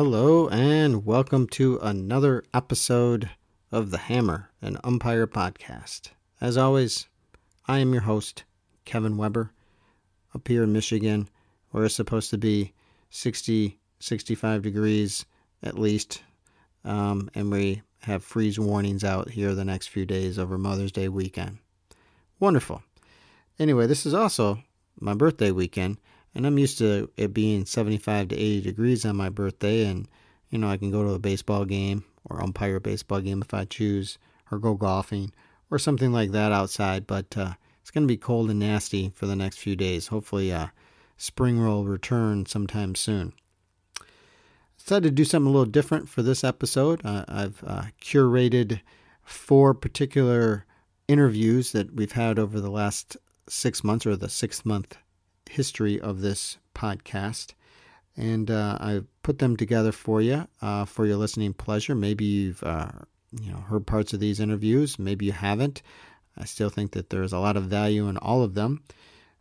Hello, and welcome to another episode of the Hammer, an umpire podcast. As always, I am your host, Kevin Weber, up here in Michigan, where it's supposed to be 60, 65 degrees at least, um, and we have freeze warnings out here the next few days over Mother's Day weekend. Wonderful. Anyway, this is also my birthday weekend, and I'm used to it being 75 to 80 degrees on my birthday, and you know I can go to a baseball game or umpire a baseball game if I choose, or go golfing or something like that outside. But uh, it's going to be cold and nasty for the next few days. Hopefully, uh, spring will return sometime soon. Decided to do something a little different for this episode. Uh, I've uh, curated four particular interviews that we've had over the last six months or the six month history of this podcast. And uh, I put them together for you uh, for your listening pleasure. Maybe you've uh, you know heard parts of these interviews, maybe you haven't. I still think that there's a lot of value in all of them.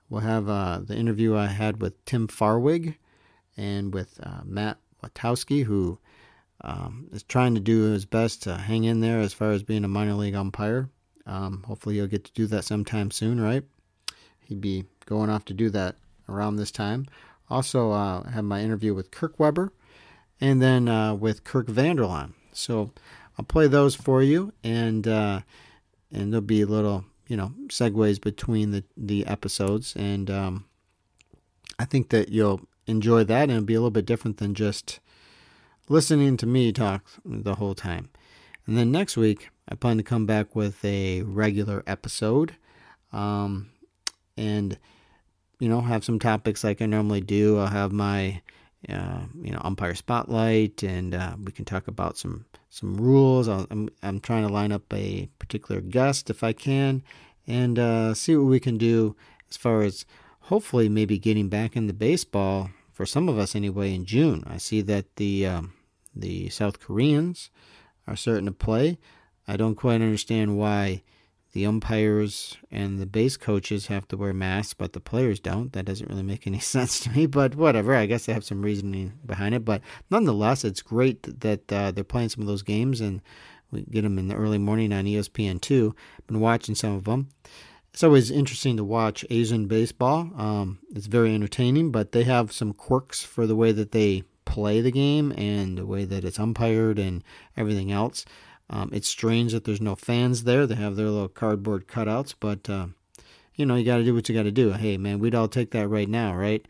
We'll have uh, the interview I had with Tim Farwig and with uh, Matt Watkoski, who um, is trying to do his best to hang in there as far as being a minor league umpire. Um, hopefully, he'll get to do that sometime soon, right? He'd be going off to do that around this time. Also, uh, have my interview with Kirk Weber and then uh, with Kirk Vanderlaan. So I'll play those for you, and uh, and there'll be little, you know, segues between the the episodes, and um, I think that you'll enjoy that, and it'll be a little bit different than just listening to me talk the whole time. And then next week, I plan to come back with a regular episode. Um, and you know have some topics like I normally do. I'll have my uh, you know umpire spotlight, and uh, we can talk about some some rules. i am I'm, I'm trying to line up a particular guest if I can, and uh, see what we can do as far as hopefully maybe getting back into baseball for some of us anyway in June. I see that the um, the South Koreans are starting to play. I don't quite understand why the umpires and the base coaches have to wear masks, but the players don't. That doesn't really make any sense to me, but whatever. I guess they have some reasoning behind it. But nonetheless, it's great that uh, they're playing some of those games and we get them in the early morning on ESPN2. Been watching some of them. It's always interesting to watch Asian baseball. Um, it's very entertaining, but they have some quirks for the way that they play the game and the way that it's umpired and everything else. Um, it's strange that there's no fans there. They have their little cardboard cutouts, but uh, you know you got to do what you got to do. Hey man, we'd all take that right now, right?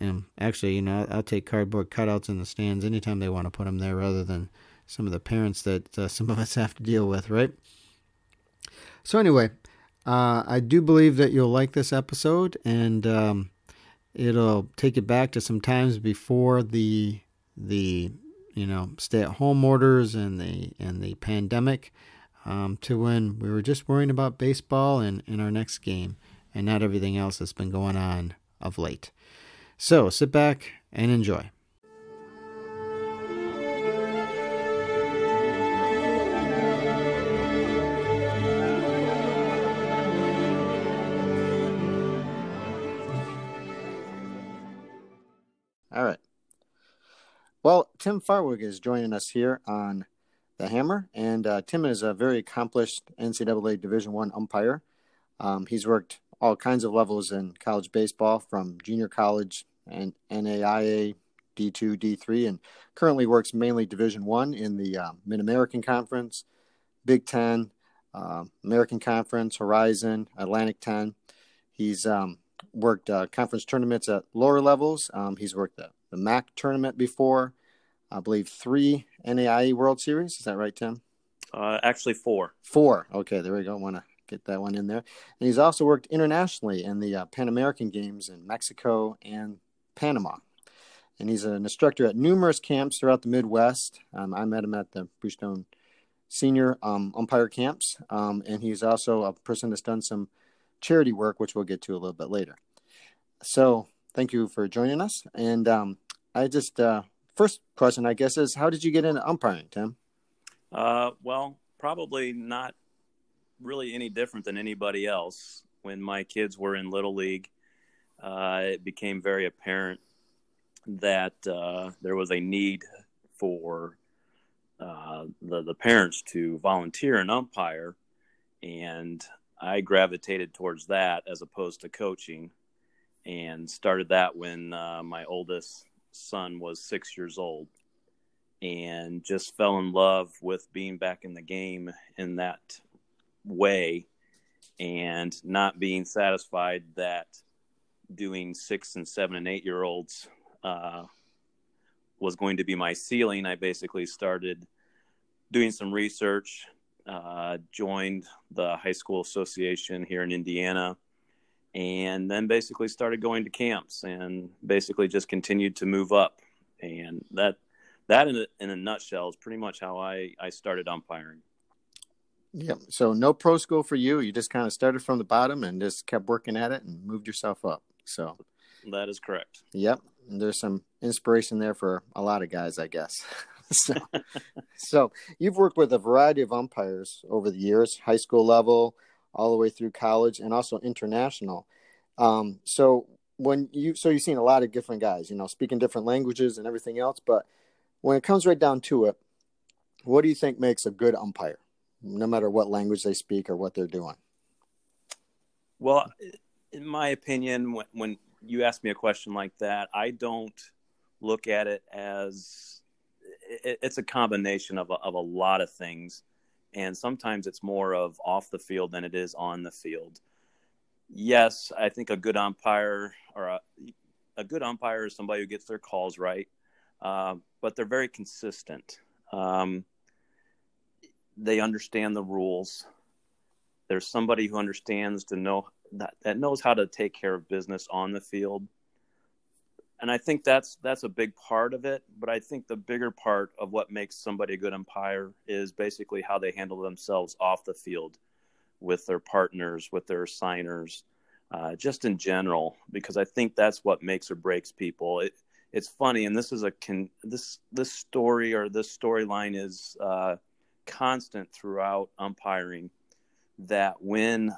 And actually, you know, I'll take cardboard cutouts in the stands anytime they want to put them there, rather than some of the parents that uh, some of us have to deal with, right? So anyway, uh, I do believe that you'll like this episode, and um, it'll take you back to some times before the the you know stay-at-home orders and the and the pandemic um, to when we were just worrying about baseball and, in our next game and not everything else that's been going on of late. So sit back and enjoy. Well, Tim Farwig is joining us here on the Hammer, and uh, Tim is a very accomplished NCAA Division One umpire. Um, he's worked all kinds of levels in college baseball, from junior college and NAIA, D2, D3, and currently works mainly Division One in the uh, Mid American Conference, Big Ten, uh, American Conference, Horizon, Atlantic Ten. He's um, worked uh, conference tournaments at lower levels. Um, he's worked the the MAC tournament before. I believe three NAIA World Series. Is that right, Tim? Uh, actually, four. Four. Okay, there we go. Want to get that one in there. And he's also worked internationally in the uh, Pan American Games in Mexico and Panama. And he's an instructor at numerous camps throughout the Midwest. Um, I met him at the Bluestone Senior um, Umpire Camps. Um, and he's also a person that's done some charity work, which we'll get to a little bit later. So, thank you for joining us. And um, I just uh, first question, I guess, is how did you get into umpiring, Tim? Uh, well, probably not really any different than anybody else. When my kids were in little league, uh, it became very apparent that uh, there was a need for uh, the the parents to volunteer and umpire, and I gravitated towards that as opposed to coaching, and started that when uh, my oldest son was six years old, and just fell in love with being back in the game in that way, and not being satisfied that doing six and seven and eight year olds uh, was going to be my ceiling, I basically started doing some research, uh, joined the high school association here in Indiana, and then basically started going to camps and basically just continued to move up. And that that in a, in a nutshell is pretty much how I, I started umpiring. Yeah. So no pro school for you. You just kind of started from the bottom and just kept working at it and moved yourself up. So that is correct. Yep. And there's some inspiration there for a lot of guys, I guess. so, so you've worked with a variety of umpires over the years, high school level, all the way through college, and also international. Um, so when you so you've seen a lot of different guys, you know, speaking different languages and everything else. But when it comes right down to it, what do you think makes a good umpire, no matter what language they speak or what they're doing? Well, in my opinion, when, when you ask me a question like that, I don't look at it as it, it's a combination of a, of a lot of things, and sometimes it's more of off the field than it is on the field. Yes, I think a good umpire or a, a good umpire is somebody who gets their calls right, uh, but they're very consistent. Um, they understand the rules. There's somebody who understands to know that, that knows how to take care of business on the field. And I think that's that's a big part of it. But I think the bigger part of what makes somebody a good umpire is basically how they handle themselves off the field with their partners, with their signers, uh, just in general. Because I think that's what makes or breaks people. It, it's funny, and this is a con- this this story or this storyline is uh, constant throughout umpiring. That when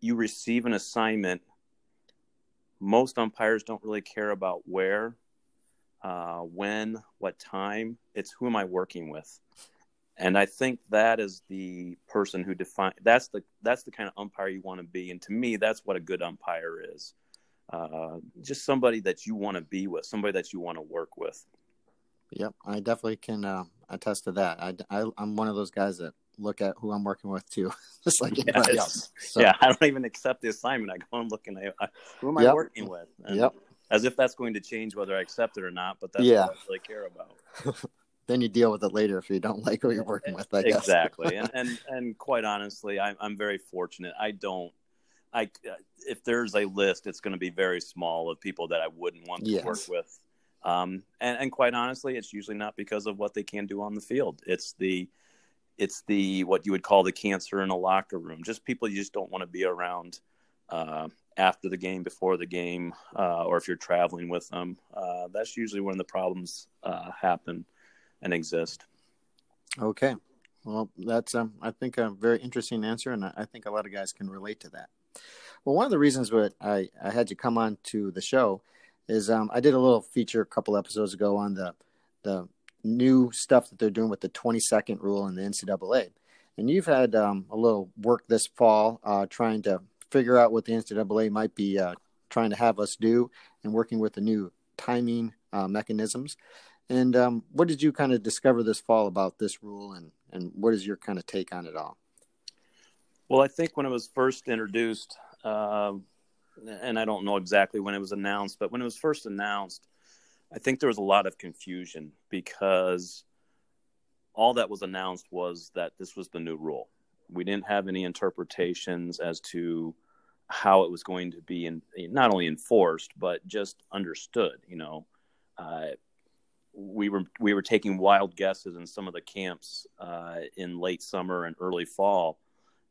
you receive an assignment, most umpires don't really care about where, uh, when, what time. It's who am I working with, and I think that is the person who define. That's the that's the kind of umpire you want to be, and to me, that's what a good umpire is. Uh, just somebody that you want to be with, somebody that you want to work with. Yep, I definitely can uh, attest to that. I, I, I'm one of those guys that look at who I'm working with too, just like anybody else. So. Yeah, I don't even accept the assignment. I go and look and I, who am I working with? And yep. As if that's going to change whether I accept it or not, but that's yeah. what I really care about. then you deal with it later if you don't like who you're working with. I guess. Exactly, and, and and quite honestly, I'm I'm very fortunate. I don't. I if there's a list, it's going to be very small of people that I wouldn't want to yes. work with. Um, and, and quite honestly, it's usually not because of what they can do on the field. It's the it's the what you would call the cancer in a locker room. Just people you just don't want to be around uh, after the game, before the game, uh, or if you're traveling with them. Uh, that's usually when the problems uh, happen and exist. Okay, well, that's um, I think a very interesting answer, and I think a lot of guys can relate to that. Well, one of the reasons that I, I had you come on to the show is um, I did a little feature a couple episodes ago on the the new stuff that they're doing with the 20 second rule in the NCAA. And you've had um, a little work this fall uh, trying to figure out what the NCAA might be uh, trying to have us do and working with the new timing uh, mechanisms. And um, what did you kind of discover this fall about this rule and, and what is your kind of take on it all? Well, I think when it was first introduced, uh, and I don't know exactly when it was announced, but when it was first announced, I think there was a lot of confusion because all that was announced was that this was the new rule. We didn't have any interpretations as to how it was going to be in, not only enforced but just understood. You know, uh, we were we were taking wild guesses in some of the camps uh, in late summer and early fall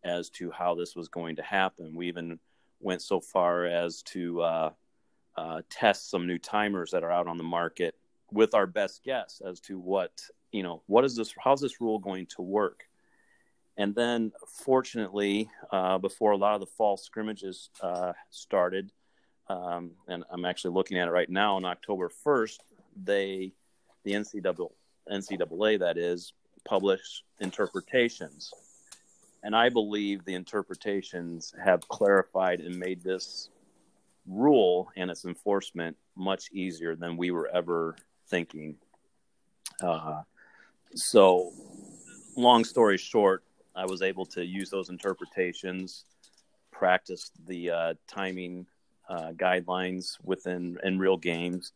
as to how this was going to happen. We even went so far as to uh, uh, test some new timers that are out on the market with our best guess as to what you know what is this how's this rule going to work and then fortunately uh, before a lot of the fall scrimmages uh, started um, and i'm actually looking at it right now on october 1st they the NCAA, NCAA that is, publish interpretations. And I believe the interpretations have clarified and made this rule and its enforcement much easier than we were ever thinking. Uh, so, long story short, I was able to use those interpretations, practice the uh, timing uh, guidelines within in real games,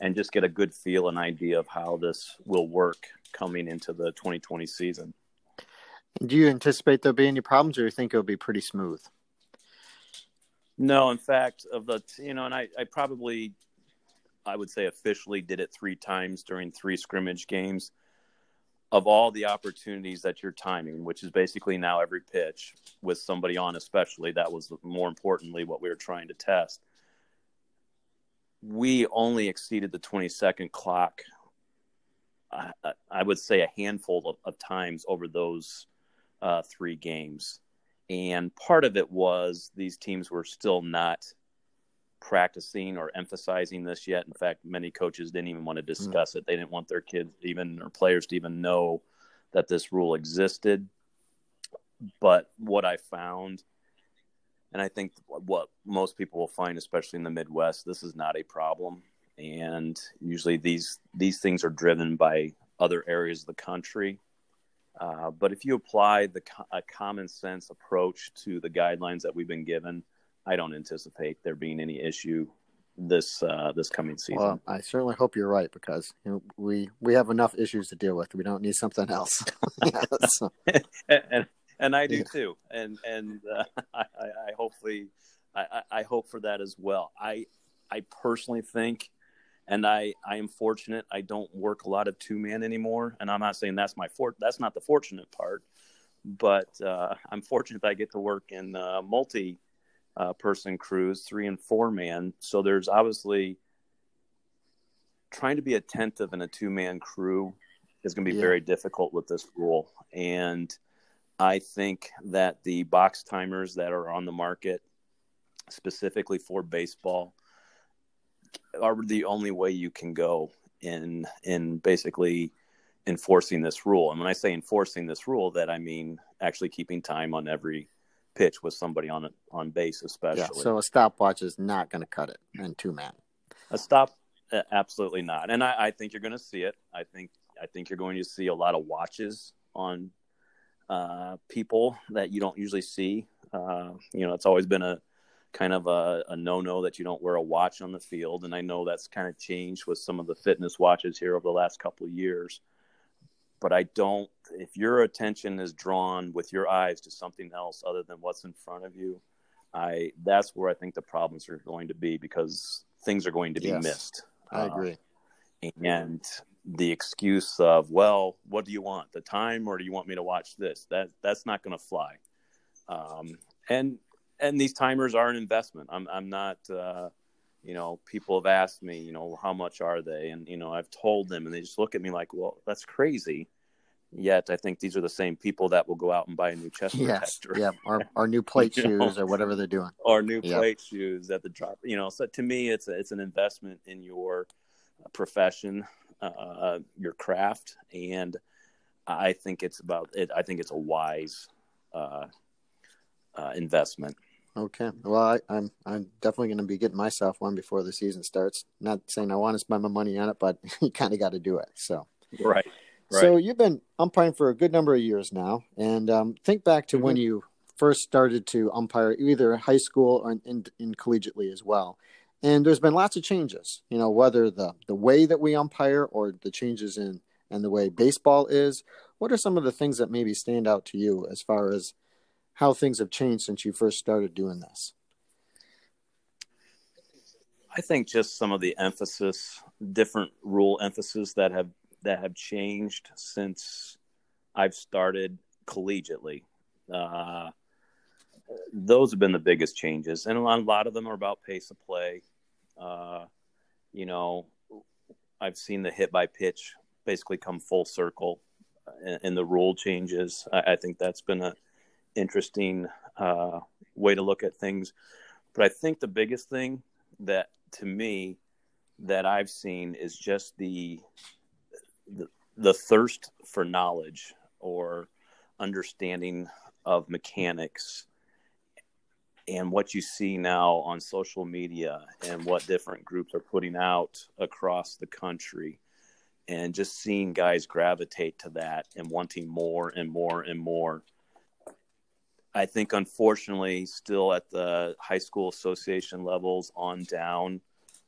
and just get a good feel and idea of how this will work coming into the 2020 season. Do you anticipate there'll be any problems, or you think it'll be pretty smooth? No, in fact, of the you know, and I, I probably, I would say officially did it three times during three scrimmage games. Of all the opportunities that you're timing, which is basically now every pitch with somebody on, especially that was more importantly what we were trying to test. We only exceeded the 20 second clock. I, I would say a handful of, of times over those uh, three games. And part of it was these teams were still not practicing or emphasizing this yet. In fact, many coaches didn't even want to hmm. discuss mm. it. They didn't want their kids even or players to even know that this rule existed. But what I found, and I think what most people will find, especially in the Midwest, this is not a problem. And usually these these things are driven by other areas of the country uh, but if you apply the a common sense approach to the guidelines that we've been given, I don't anticipate there being any issue this uh, this coming season. Well, I certainly hope you're right because you know, we we have enough issues to deal with. We don't need something else. and, and I do yeah. too. And and uh, I, I, hopefully I, I hope for that as well. I I personally think and I I am fortunate. I don't work a lot of two man anymore, and I'm not saying that's my fort. That's not the fortunate part, but uh, I'm fortunate that I get to work in uh, multi uh, person crews, three and four man. So there's obviously trying to be attentive in a two man crew is going to be yeah. very difficult with this rule, and I think that the box timers that are on the market specifically for baseball are the only way you can go in in basically enforcing this rule. And when I say enforcing this rule, that I mean actually keeping time on every pitch with somebody on on base, especially. Yeah, so a stopwatch is not going to cut it in two man. A stop, absolutely not. And I, I think you're going to see it. I think I think you're going to see a lot of watches on uh, people that you don't usually see. Uh, you know, it's always been a kind of a, a no-no that you don't wear a watch on the field. And i know that's kind of changed with some of the fitness watches here over the last couple of years. But i don't if your attention is drawn with your eyes to something else other than what's in front of you i that's where i think the problems are going to be because things are going to be yes, missed. I agree. uh, and the excuse of well what do you want? The time or do you want me to watch this? That that's not going to fly. Um, and and these timers are an investment. I'm I'm not uh, you know, people have asked me, you know, how much are they? And you know, I've told them and they just look at me like, "Well, that's crazy." Yet I think these are the same people that will go out and buy a new chest yes, protector. Yeah, our our new plate shoes know? or whatever they're doing. Our new plate shoes at the drop. You know, so to me it's a, it's an investment in your profession, uh, your craft and I think it's about it. I think it's a wise uh, uh, investment. Okay. Well, I, am I'm, I'm definitely going to be getting myself one before the season starts. Not saying I want to spend my money on it, but you kind of got to do it. So. Right. Right. So you've been umpiring for a good number of years now, and um, think back to mm-hmm. when you first started to umpire, either high school or in, in, in, collegiately as well. And there's been lots of changes. You know, whether the the way that we umpire or the changes in and the way baseball is. What are some of the things that maybe stand out to you as far as how things have changed since you first started doing this. I think just some of the emphasis, different rule emphasis that have that have changed since I've started collegiately. Uh, those have been the biggest changes, and a lot of them are about pace of play. Uh, you know, I've seen the hit by pitch basically come full circle in, in the rule changes. I, I, think that's been a interesting uh, way to look at things. But I think the biggest thing that to me that I've seen is just the the, the thirst for knowledge or understanding of mechanics and what you see now on social media and what different groups are putting out across the country and just seeing guys gravitate to that and wanting more and more and more i think unfortunately still at the high school association levels on down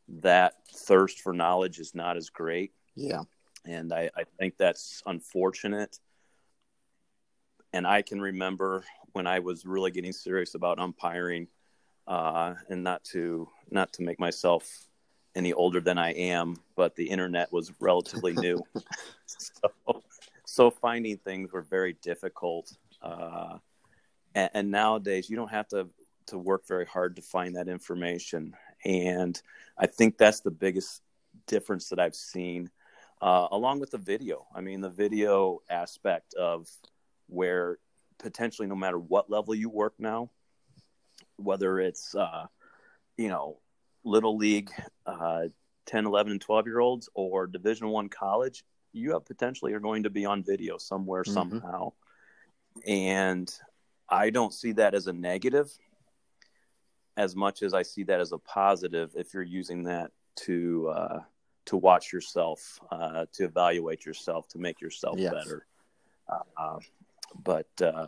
that thirst for knowledge is not as great. Yeah. And i, I think that's unfortunate. And i can remember when I was really getting serious about umpiring, uh, and not to not to make myself any older than I am, but the internet was relatively new, so so finding things were very difficult. Uh, and, and nowadays, you don't have to to work very hard to find that information, and I think that's the biggest difference that I've seen. Uh, along with the video, I mean, the video aspect of where potentially no matter what level you work now, whether it's, uh, you know, little league, uh, 10, 11, and 12 year olds or division one college, you have potentially are going to be on video somewhere, mm-hmm. somehow. And I don't see that as a negative as much as I see that as a positive if you're using that to, uh, to watch yourself, uh, to evaluate yourself, to make yourself yes. better. Uh, but uh,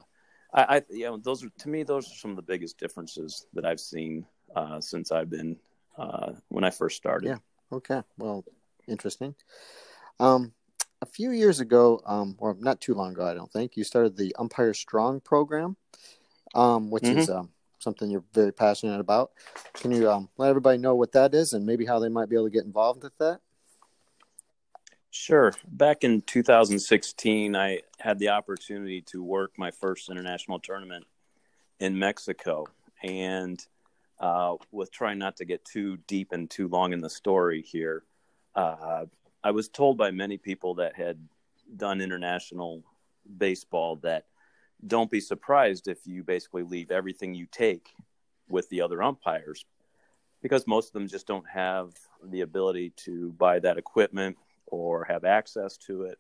I, I, you know, those are to me, those are some of the biggest differences that I've seen uh, since I've been uh, when I first started. Yeah. Okay. Well, interesting. Um, a few years ago, um, or not too long ago, I don't think you started the Umpire Strong program, um, which mm-hmm. is um, something you're very passionate about. Can you um, let everybody know what that is and maybe how they might be able to get involved with that? Sure. Back in 2016, I had the opportunity to work my first international tournament in Mexico. And uh, with trying not to get too deep and too long in the story here, uh, I was told by many people that had done international baseball that don't be surprised if you basically leave everything you take with the other umpires because most of them just don't have the ability to buy that equipment or have access to it.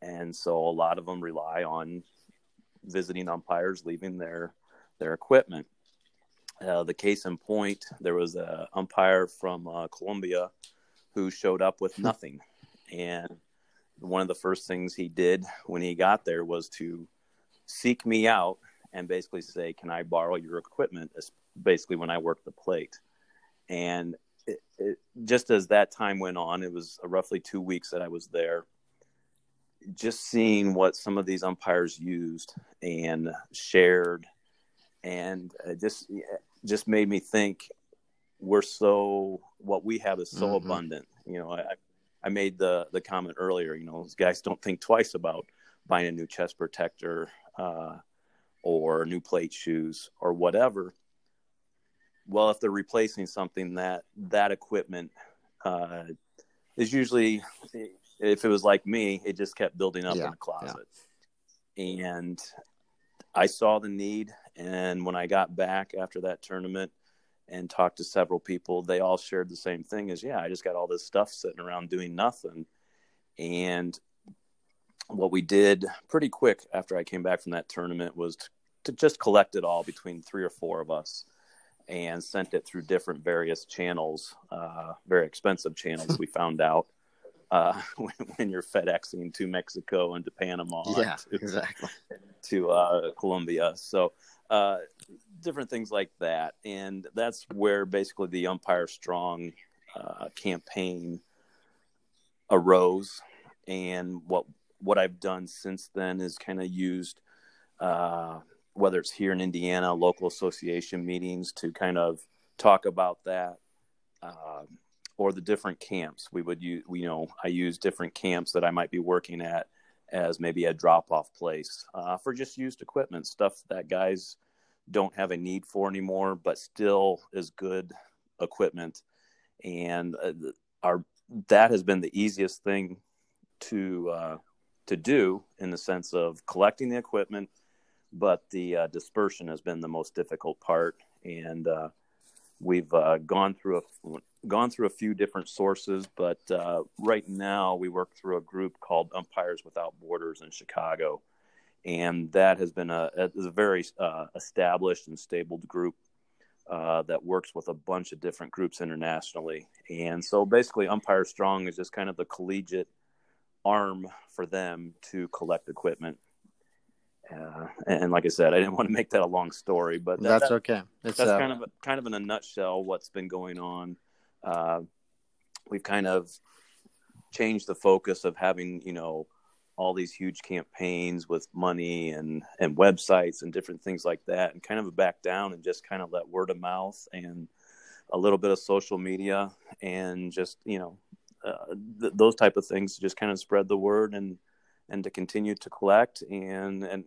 And so a lot of them rely on visiting umpires leaving their their equipment. Uh, the case in point, there was a umpire from uh, Colombia who showed up with hmm. nothing, and one of the first things he did when he got there was to seek me out and basically say, "Can I borrow your equipment?" Basically, when I work the plate, and it, it, just as that time went on, it was roughly two weeks that I was there. Just seeing what some of these umpires used and shared, and uh, just just made me think we're so what we have is so mm-hmm. abundant. You know, I I made the the comment earlier. You know, those guys don't think twice about buying a new chest protector uh, or new plate shoes or whatever well, if they're replacing something, that that equipment uh, is usually, if it was like me, it just kept building up yeah, in the closet. Yeah. And I saw the need, and when I got back after that tournament and talked to several people, they all shared the same thing: as yeah, I just got all this stuff sitting around doing nothing. And what we did pretty quick after I came back from that tournament was to, to just collect it all between three or four of us and sent it through different various channels, uh, very expensive channels. we found out uh, when, when, you're FedExing to Mexico and to Panama, yeah, to, exactly, to uh, Colombia. So uh, different things like that, and that's where basically the Umpire Strong uh, campaign arose. And what what I've done since then is kind of used uh, whether it's here in Indiana, local association meetings to kind of talk about that, uh, or the different camps. We would use, you know, I use different camps that I might be working at as maybe a drop off place uh, for just used equipment, stuff that guys don't have a need for anymore, but still is good equipment. And uh, our that has been the easiest thing to uh, to do in the sense of collecting the equipment but the uh, dispersion has been the most difficult part. And uh, we've uh, gone through a gone through a few different sources, but uh, right now we work through a group called Umpires Without Borders in Chicago, and that has been a, a, a very uh, established and stable group uh, that works with a bunch of different groups internationally. And so basically, Umpire Strong is just kind of the collegiate arm for them to collect equipment. Uh, and, like I said, I didn't want to make that a long story, but that, that's that, okay. It's, that's uh, kind of kind of in a nutshell what's been going on. Uh, we've kind of changed the focus of having you know all these huge campaigns with money and and websites and different things like that and kind of back down and just kind of let word of mouth and a little bit of social media and just you know uh, th- those type of things just kind of spread the word and and to continue to collect and and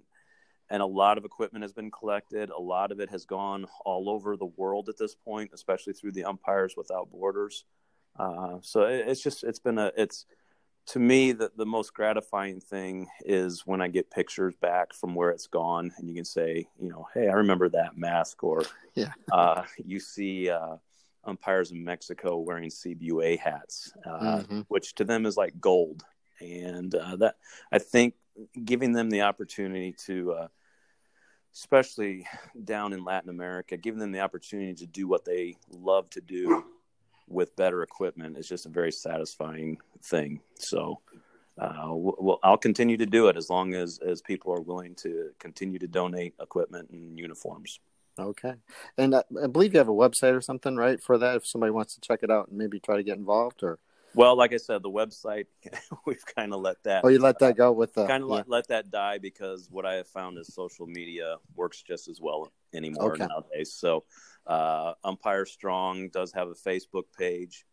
and a lot of equipment has been collected. A lot of it has gone all over the world at this point especially through the umpires without borders. Uh, so it, it's just it's been a it's to me the, the most gratifying thing is when i get pictures back from where it's gone and you can say you know hey i remember that mask or yeah. uh, you see uh, umpires in mexico wearing cbua hats uh, mm-hmm. which to them is like gold. And uh, that i think giving them the opportunity to uh, especially down in latin america giving them the opportunity to do what they love to do with better equipment is just a very satisfying thing. So, uh, well, I'll continue to do it as long as as people are willing to continue to donate equipment and uniforms. Okay, and I, I believe you have a website or something, right, for that. If somebody wants to check it out and maybe try to get involved, or well, like I said, the website we've kind of let that. Oh, you let that go with the kind of yeah. let, let that die because what I have found is social media works just as well anymore okay. nowadays. So uh, Umpire Strong does have a Facebook page.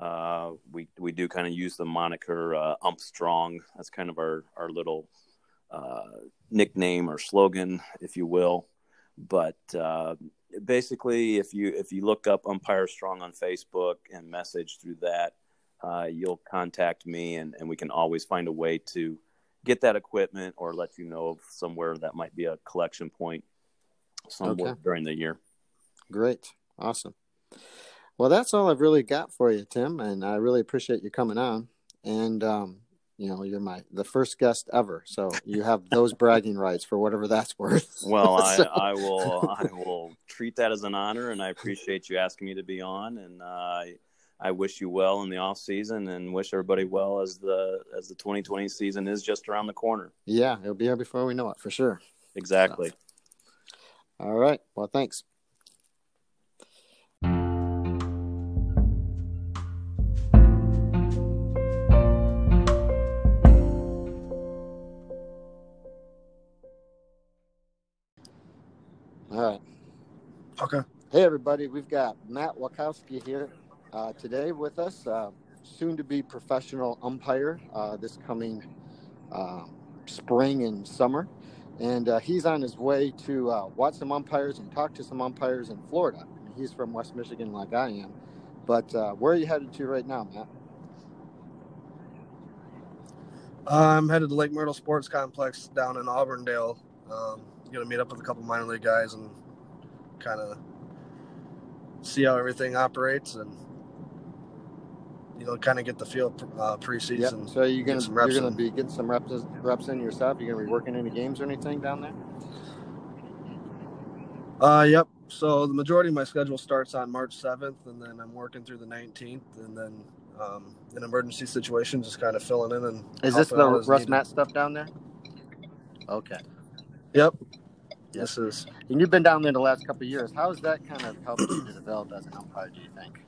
Uh, we we do kind of use the moniker uh, Ump Strong. That's kind of our our little uh, nickname or slogan, if you will. But uh, basically, if you if you look up Umpire Strong on Facebook and message through that, uh, you'll contact me, and, and we can always find a way to get that equipment or let you know of somewhere that might be a collection point somewhere okay. during the year. Great. Awesome. Well, that's all I've really got for you, Tim, and I really appreciate you coming on. And um, you know, you're my the first guest ever, so you have those bragging rights for whatever that's worth. Well, so. I, I, will I will treat that as an honor, and I appreciate you asking me to be on. And uh, I I wish you well in the off season, and wish everybody well as the as the 2020 season is just around the corner. Yeah, it'll be here before we know it, for sure. Exactly. So. All right. Well, thanks. All right. Okay. Hey, everybody. We've got Matt Watkoski here uh, today with us, uh, soon to be professional umpire uh, this coming um, spring and summer. And uh, he's on his way to uh, watch some umpires and talk to some umpires in Florida. He's from West Michigan, like I am. But uh, where are you headed to right now, Matt? I'm headed to Lake Myrtle Sports Complex down in Auburndale. Um, going to meet up with a couple minor league guys and kind of see how everything operates and you know kind of get the feel uh, preseason. Yep. So you're going to you're going to be getting some reps reps in yourself. You're going to be working any games or anything down there. Uh, yep. So the majority of my schedule starts on March 7th, and then I'm working through the 19th, and then um, in emergency situations, just kind of filling in and. Is this the RussMatt stuff down there? Okay. Yep. This is. And you've been down there the last couple of years. How has that kind of helped you to develop as an umpire? Do you think?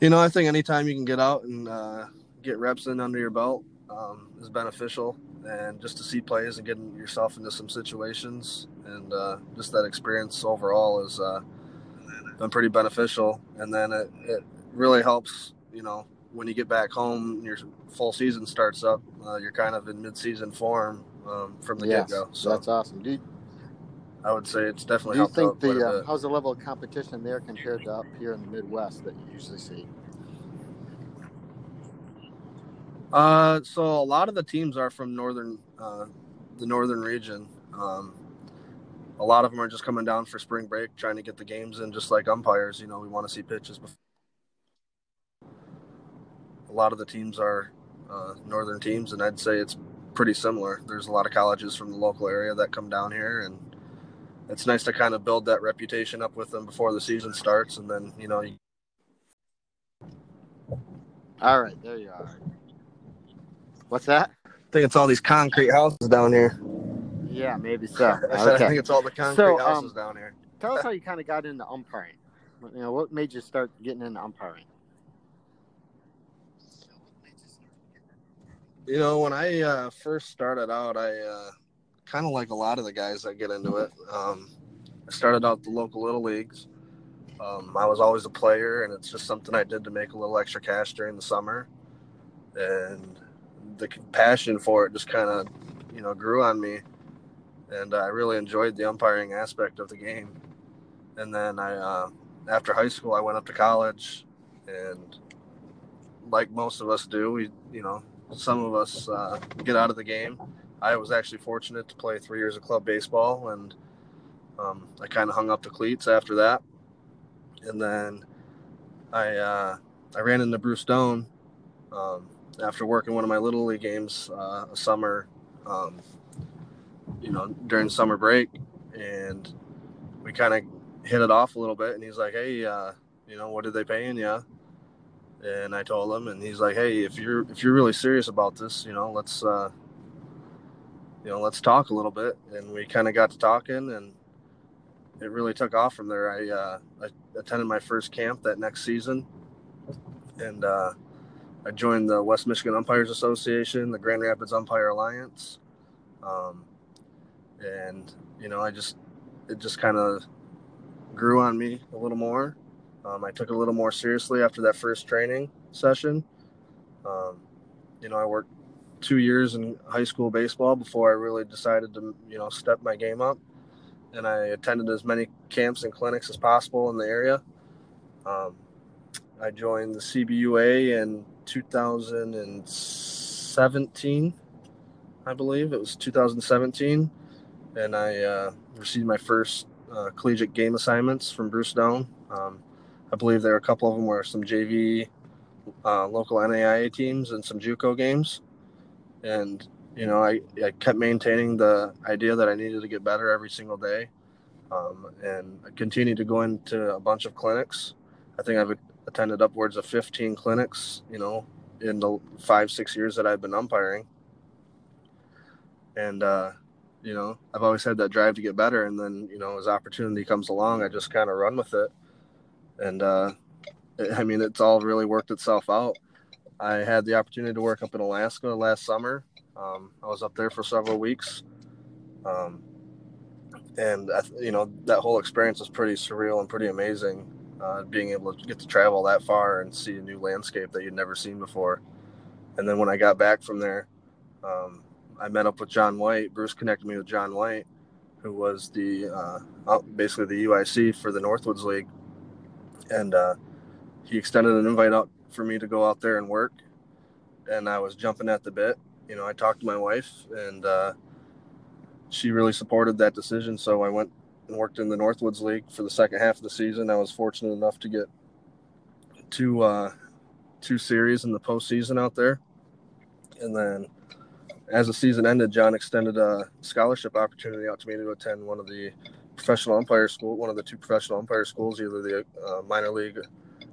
You know, I think anytime you can get out and uh, get reps in under your belt um, is beneficial, and just to see plays and getting yourself into some situations, and uh, just that experience overall has uh, been pretty beneficial. And then it, it really helps, you know, when you get back home and your full season starts up, uh, you're kind of in mid-season form um, from the yes, get go. So that's awesome. I would say it's definitely. Do you think the uh, how's the level of competition there compared to up here in the Midwest that you usually see? Uh, so a lot of the teams are from northern, uh, the northern region. Um, a lot of them are just coming down for spring break, trying to get the games in, just like umpires. You know, we want to see pitches. Before. A lot of the teams are uh, northern teams, and I'd say it's pretty similar. There's a lot of colleges from the local area that come down here, and it's nice to kind of build that reputation up with them before the season starts, and then you know. You... All right, there you are. What's that? I think it's all these concrete houses down here. Yeah, maybe so. I, said, okay. I think it's all the concrete so, houses um, down here. tell us how you kind of got into umpiring. You know, what made you start getting into umpiring? You know, when I uh, first started out, I uh, kind of like a lot of the guys that get into it. Um, I started out the local little leagues. Um, I was always a player, and it's just something I did to make a little extra cash during the summer. And the passion for it just kind of, you know, grew on me and I really enjoyed the umpiring aspect of the game. And then I, uh, after high school, I went up to college, and like most of us do, we, you know, some of us uh, get out of the game. I was actually fortunate to play three years of club baseball, and um, I kind of hung up the cleats after that. And then I uh, I ran into Bruce Stone um, after working one of my little league games uh, a summer. Um, you know, during summer break, and we kind of hit it off a little bit. And he's like, "Hey, uh, you know, what are they paying you?" And I told him, and he's like, "Hey, if you're if you're really serious about this, you know, let's uh, you know, let's talk a little bit." And we kind of got to talking, and it really took off from there. I uh, I attended my first camp that next season, and uh, I joined the West Michigan Umpires Association, the Grand Rapids Umpire Alliance. Um, and you know, I just it just kind of grew on me a little more. Um, I took a little more seriously after that first training session. Um, you know, I worked two years in high school baseball before I really decided to, you know, step my game up. And I attended as many camps and clinics as possible in the area. Um, I joined the CBUA in 2017, I believe. It was 2017 and I uh, received my first uh, collegiate game assignments from Bruce Stone. Um, I believe there are a couple of them were some JV, uh, local NAIA teams, and some JUCO games. And you know, I, I kept maintaining the idea that I needed to get better every single day, um, and I continued to go into a bunch of clinics. I think I've attended upwards of 15 clinics. You know, in the five six years that I've been umpiring. And uh, you know, I've always had that drive to get better. And then, you know, as opportunity comes along, I just kind of run with it. And, uh, I mean, it's all really worked itself out. I had the opportunity to work up in Alaska last summer. Um, I was up there for several weeks. Um, and, I, you know, that whole experience was pretty surreal and pretty amazing. Uh, being able to get to travel that far and see a new landscape that you'd never seen before. And then when I got back from there, um, I met up with John White. Bruce connected me with John White, who was the uh, basically the UIC for the Northwoods League, and uh, he extended an invite out for me to go out there and work. And I was jumping at the bit. You know, I talked to my wife, and uh, she really supported that decision. So I went and worked in the Northwoods League for the second half of the season. I was fortunate enough to get two uh, two series in the postseason out there, and then as the season ended, John extended a scholarship opportunity out to me to attend one of the professional umpire school, one of the two professional umpire schools, either the uh, minor league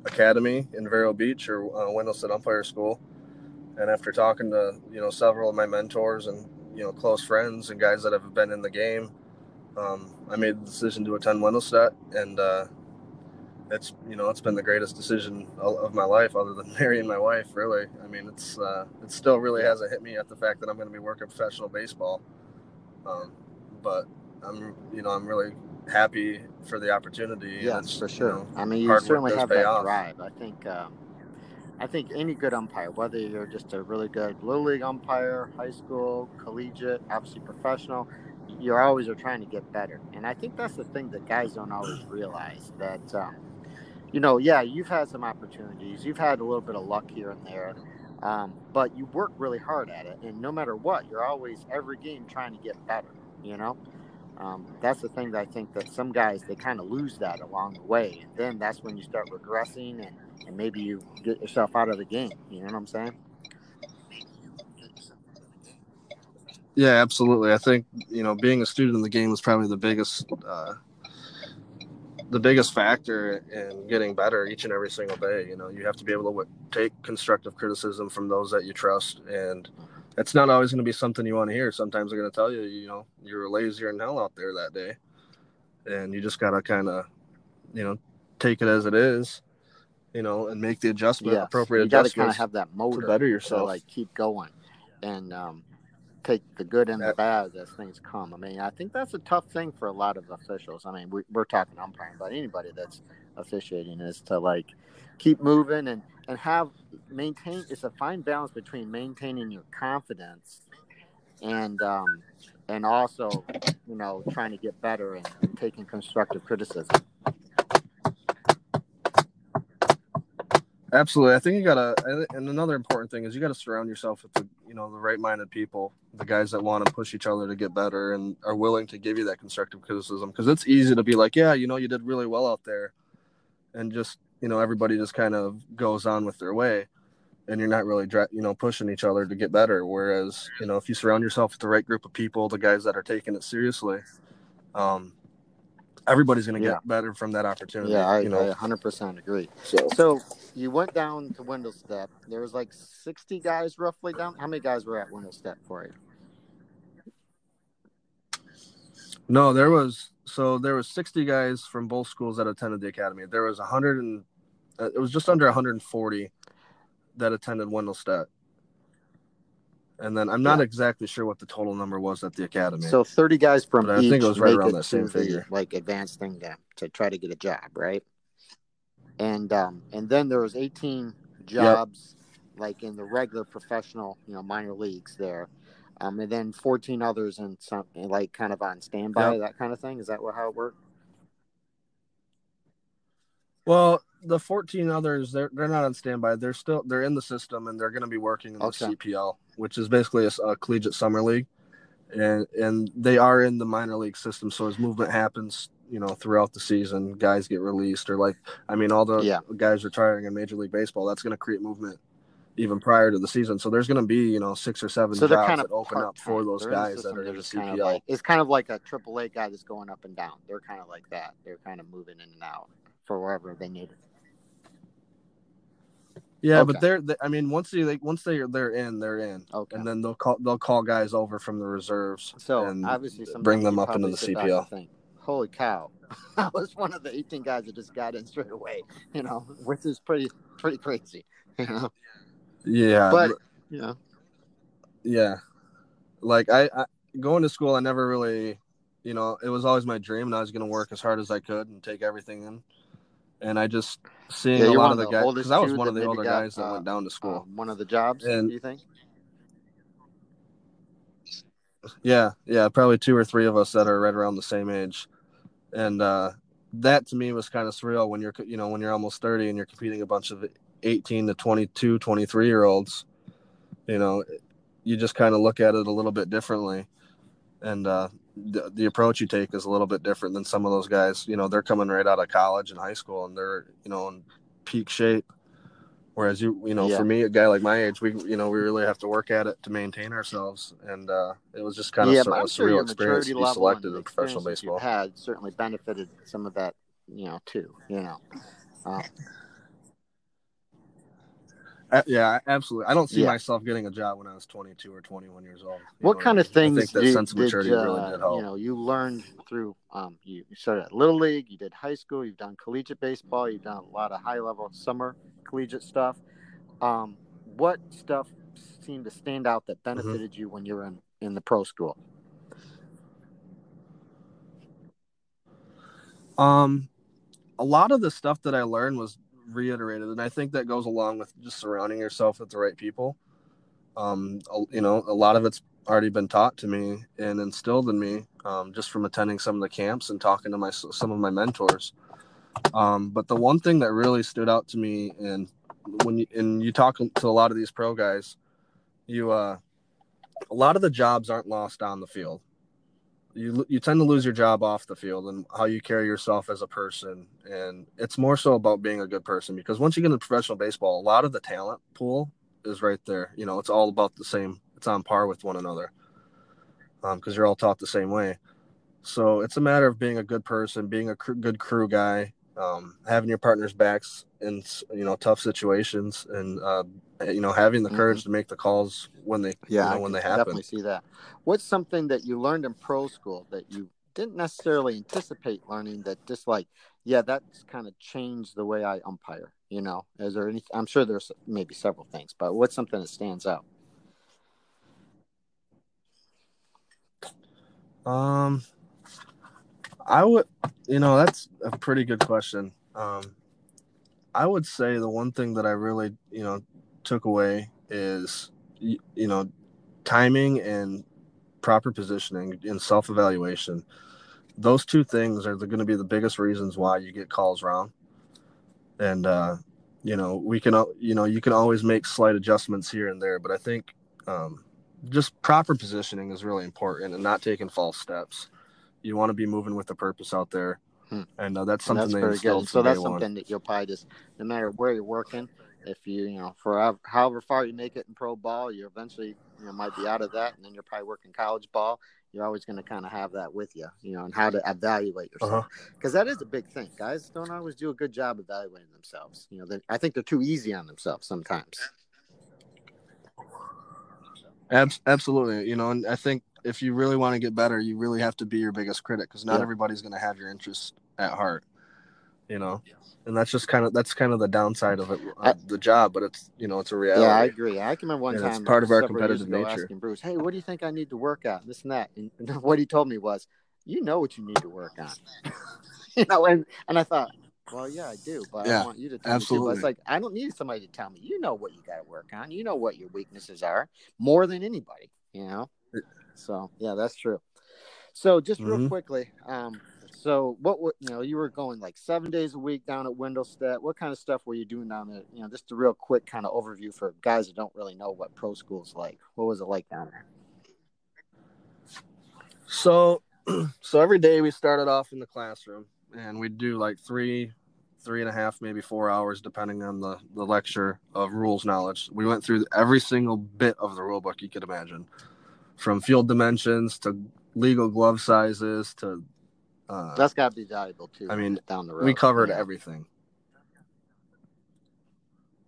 academy in Vero Beach or uh, Wendelstedt Umpire School. And after talking to you know several of my mentors and you know close friends and guys that have been in the game, um, I made the decision to attend Wendelstedt, and uh, it's you know it's been the greatest decision of my life other than marrying my wife really. I mean it's uh, it still really hasn't hit me at the fact that i'm going to be working professional baseball. Um, but i'm you know i'm really happy for the opportunity yes for sure you know, i mean you certainly have that off. drive i think um, i think any good umpire whether you're just a really good little league umpire high school collegiate obviously professional you're always are trying to get better and i think that's the thing that guys don't always realize that um, you know, yeah, you've had some opportunities, you've had a little bit of luck here and there, um, but you work really hard at it, and no matter what, you're always every game trying to get better. You know, Um, that's the thing that I think that some guys they kind of lose that along the way, and then that's when you start regressing and, and maybe you get yourself out of the game. You know what I'm saying? Yeah, absolutely. I think you know being a student in the game is probably the biggest uh, the biggest factor in getting better each and every single day. You know, you have to be able to take constructive criticism from those that you trust, and it's not always going to be something you want to hear. Sometimes they're going to tell you, you know, you're lazier than hell out there that day, and you just got to kind of, you know, take it as it is, you know, and make the adjustment Yes. appropriate You got to kind of have that motor to better to yourself. like keep going, and um, take the good and the bad as things come. I mean, I think that's a tough thing for a lot of officials. I mean, we, we're talking umpiring, but anybody that's officiating is to like keep moving and and have maintain. It's a fine balance between maintaining your confidence and um, and also you know trying to get better and, and taking constructive criticism. Absolutely, I think you gotta. And another important thing is you got to surround yourself with the, you know, the right-minded people, the guys that want to push each other to get better and are willing to give you that constructive criticism. Because it's easy to be like, yeah, you know, you did really well out there, and just you know, everybody just kind of goes on with their way, and you're not really, you know, pushing each other to get better. Whereas, you know, if you surround yourself with the right group of people, the guys that are taking it seriously, um, everybody's gonna Yeah. get better from that opportunity. Yeah, I, you know, I 100% agree. so So you went down to Wendelstedt. There was like 60 guys roughly down. How many guys were at Wendelstedt for you? No, there was so there was 60 guys from both schools that attended the academy. There was 100 and uh, it was just under 140 that attended Wendelstedt. And then I'm not Yeah. exactly sure what the total number was at the academy. So 30 guys from But I think it was right around that same the, figure. like advanced thing to, to try to get a job, right? And um and then there was 18 jobs like in the regular professional, you know, minor leagues there. Um, and then 14 others in some like kind of on standby, Yep. that kind of thing. Is that what how it worked? Well, the 14 others they're they're not on standby. They're still they're in the system and they're going to be working in the Okay. CPL, which is basically a collegiate summer league. And and they are in the minor league system so as movement happens, you know, throughout the season, guys get released or like I mean all the Yeah. guys retiring in Major League Baseball, that's going to create movement even prior to the season. So there's going to be, you know, six or seven So they're jobs kind of that open up for those They're guys that are in the CPL. of like it's kind of like a triple A guy that's going up and down. They're kind of like that. They're kind of moving in and out for wherever they need it. Yeah, Okay. but they're, they, I mean, once they, they once they're they're in, they're in, Okay. and then they'll call they'll call guys over from the reserves. So and obviously, bring them up into the CPL. Holy cow! I was one of the 18 guys that just got in straight away. You know, which is pretty pretty crazy. You know, Yeah, but you know, yeah, like I, I going to school, I never really, you know, it was always my dream, and I was going to work as hard as I could and take everything in. And I just seeing Yeah, a lot of the the guys because I was one of the older got, guys that uh, went down to school. um, one of the jobs. And- do you think? Yeah, yeah, probably two or three of us that are right around the same age, and uh, that to me was kind of surreal when you're you know when you're almost thirty and you're competing a bunch of 18 to 22, 23 year olds. You know, you just kind of look at it a little bit differently, and uh, the, the approach you take is a little bit different than some of those guys. You know, they're coming right out of college and high school, and they're you know in peak shape. Whereas you, you know, Yeah. for me, a guy like my age, we, you know, we really have to work at it to maintain ourselves, and uh, it was just kind of yeah, sur- but a sure surreal experience to be selected in professional baseball. had certainly benefited some of that. You know, too. You know. Uh, yeah, absolutely. I don't see Yeah. myself getting a job when I was 22 or 21 years old. What kind I of things I think that did, sense of did, maturity really uh, did help. you know you learned through um you, you started at little league you did high school you've done collegiate baseball you've done a lot of high level summer collegiate stuff um what stuff seemed to stand out that Mm-hmm. benefited you when you were in in the pro school Um, a lot of the stuff that I learned was reiterated, and I think that goes along with just surrounding yourself with the right people. Um, you know, a lot of it's already been taught to me and instilled in me um, just from attending some of the camps and talking to my some of my mentors. Um, but the one thing that really stood out to me, and when you and you talk to a lot of these pro guys, you uh, a lot of the jobs aren't lost on the field. You you tend to lose your job off the field and how you carry yourself as a person. And it's more so about being a good person because once you get into professional baseball a lot of the talent pool is right there. You know it's all about the same it's on par with one another because um, you're all taught the same way. So it's a matter of being a good person being a cr- good crew guy um, having your partner's backs in you know tough situations and uh, you know having the mm-hmm. courage mm-hmm. to make the calls when they yeah you know, when they happen definitely see that what's something that you learned in pro school that you didn't necessarily anticipate learning that just like yeah that's kind of changed the way i umpire you know is there any i'm sure there's maybe several things but what's something that stands out um i would you know that's a pretty good question um i would say the one thing that i really you know took away is you, know timing and proper positioning and self evaluation. Those two things are going to be the biggest reasons why you get calls wrong. And uh, you know we can you know you can always make slight adjustments here and there, but I think um, just proper positioning is really important and not taking false steps. You want to be moving with a purpose out there. Hmm. And uh, that's something and that's very good. So that's something one. that you'll probably just, no matter where you're working, if you you know for however far you make it in pro ball, you eventually you know might be out of that, and then you're probably working college ball. You're always going to kind of have that with you, you know, and how to evaluate yourself because uh-huh. that is a big thing. Guys don't always do a good job evaluating themselves. You know, I think they're too easy on themselves sometimes. Absolutely, you know, and I think if you really want to get better, you really have to be your biggest critic because not yeah. everybody's going to have your interest at heart. You know and that's just kind of that's kind of the downside of it, uh, the job. But it's you know it's a reality. Yeah, I agree. I can remember one and time. It's part of our competitive nature. Asking Bruce, hey, what do you think I need to work at? This and that. And what he told me was, you know what you need to work on. you know, and and I thought, well, yeah, I do, but yeah, I want you to tell absolutely. me too. It's like I don't need somebody to tell me. You know what you got to work on. You know what your weaknesses are more than anybody. You know. So yeah, that's true. So just real mm-hmm. quickly, um, so what were you know you were going like seven days a week down at Wendelstedt. What kind of stuff were you doing down there? You know, just a real quick kind of overview for guys that don't really know what pro school's like. What was it like down there? So, so every day we started off in the classroom, and we'd do like three, three and a half, maybe four hours, depending on the the lecture of rules knowledge. We went through every single bit of the rule book you could imagine, from field dimensions to legal glove sizes to uh, That's got to be valuable too. I mean, down the road, we covered yeah. everything.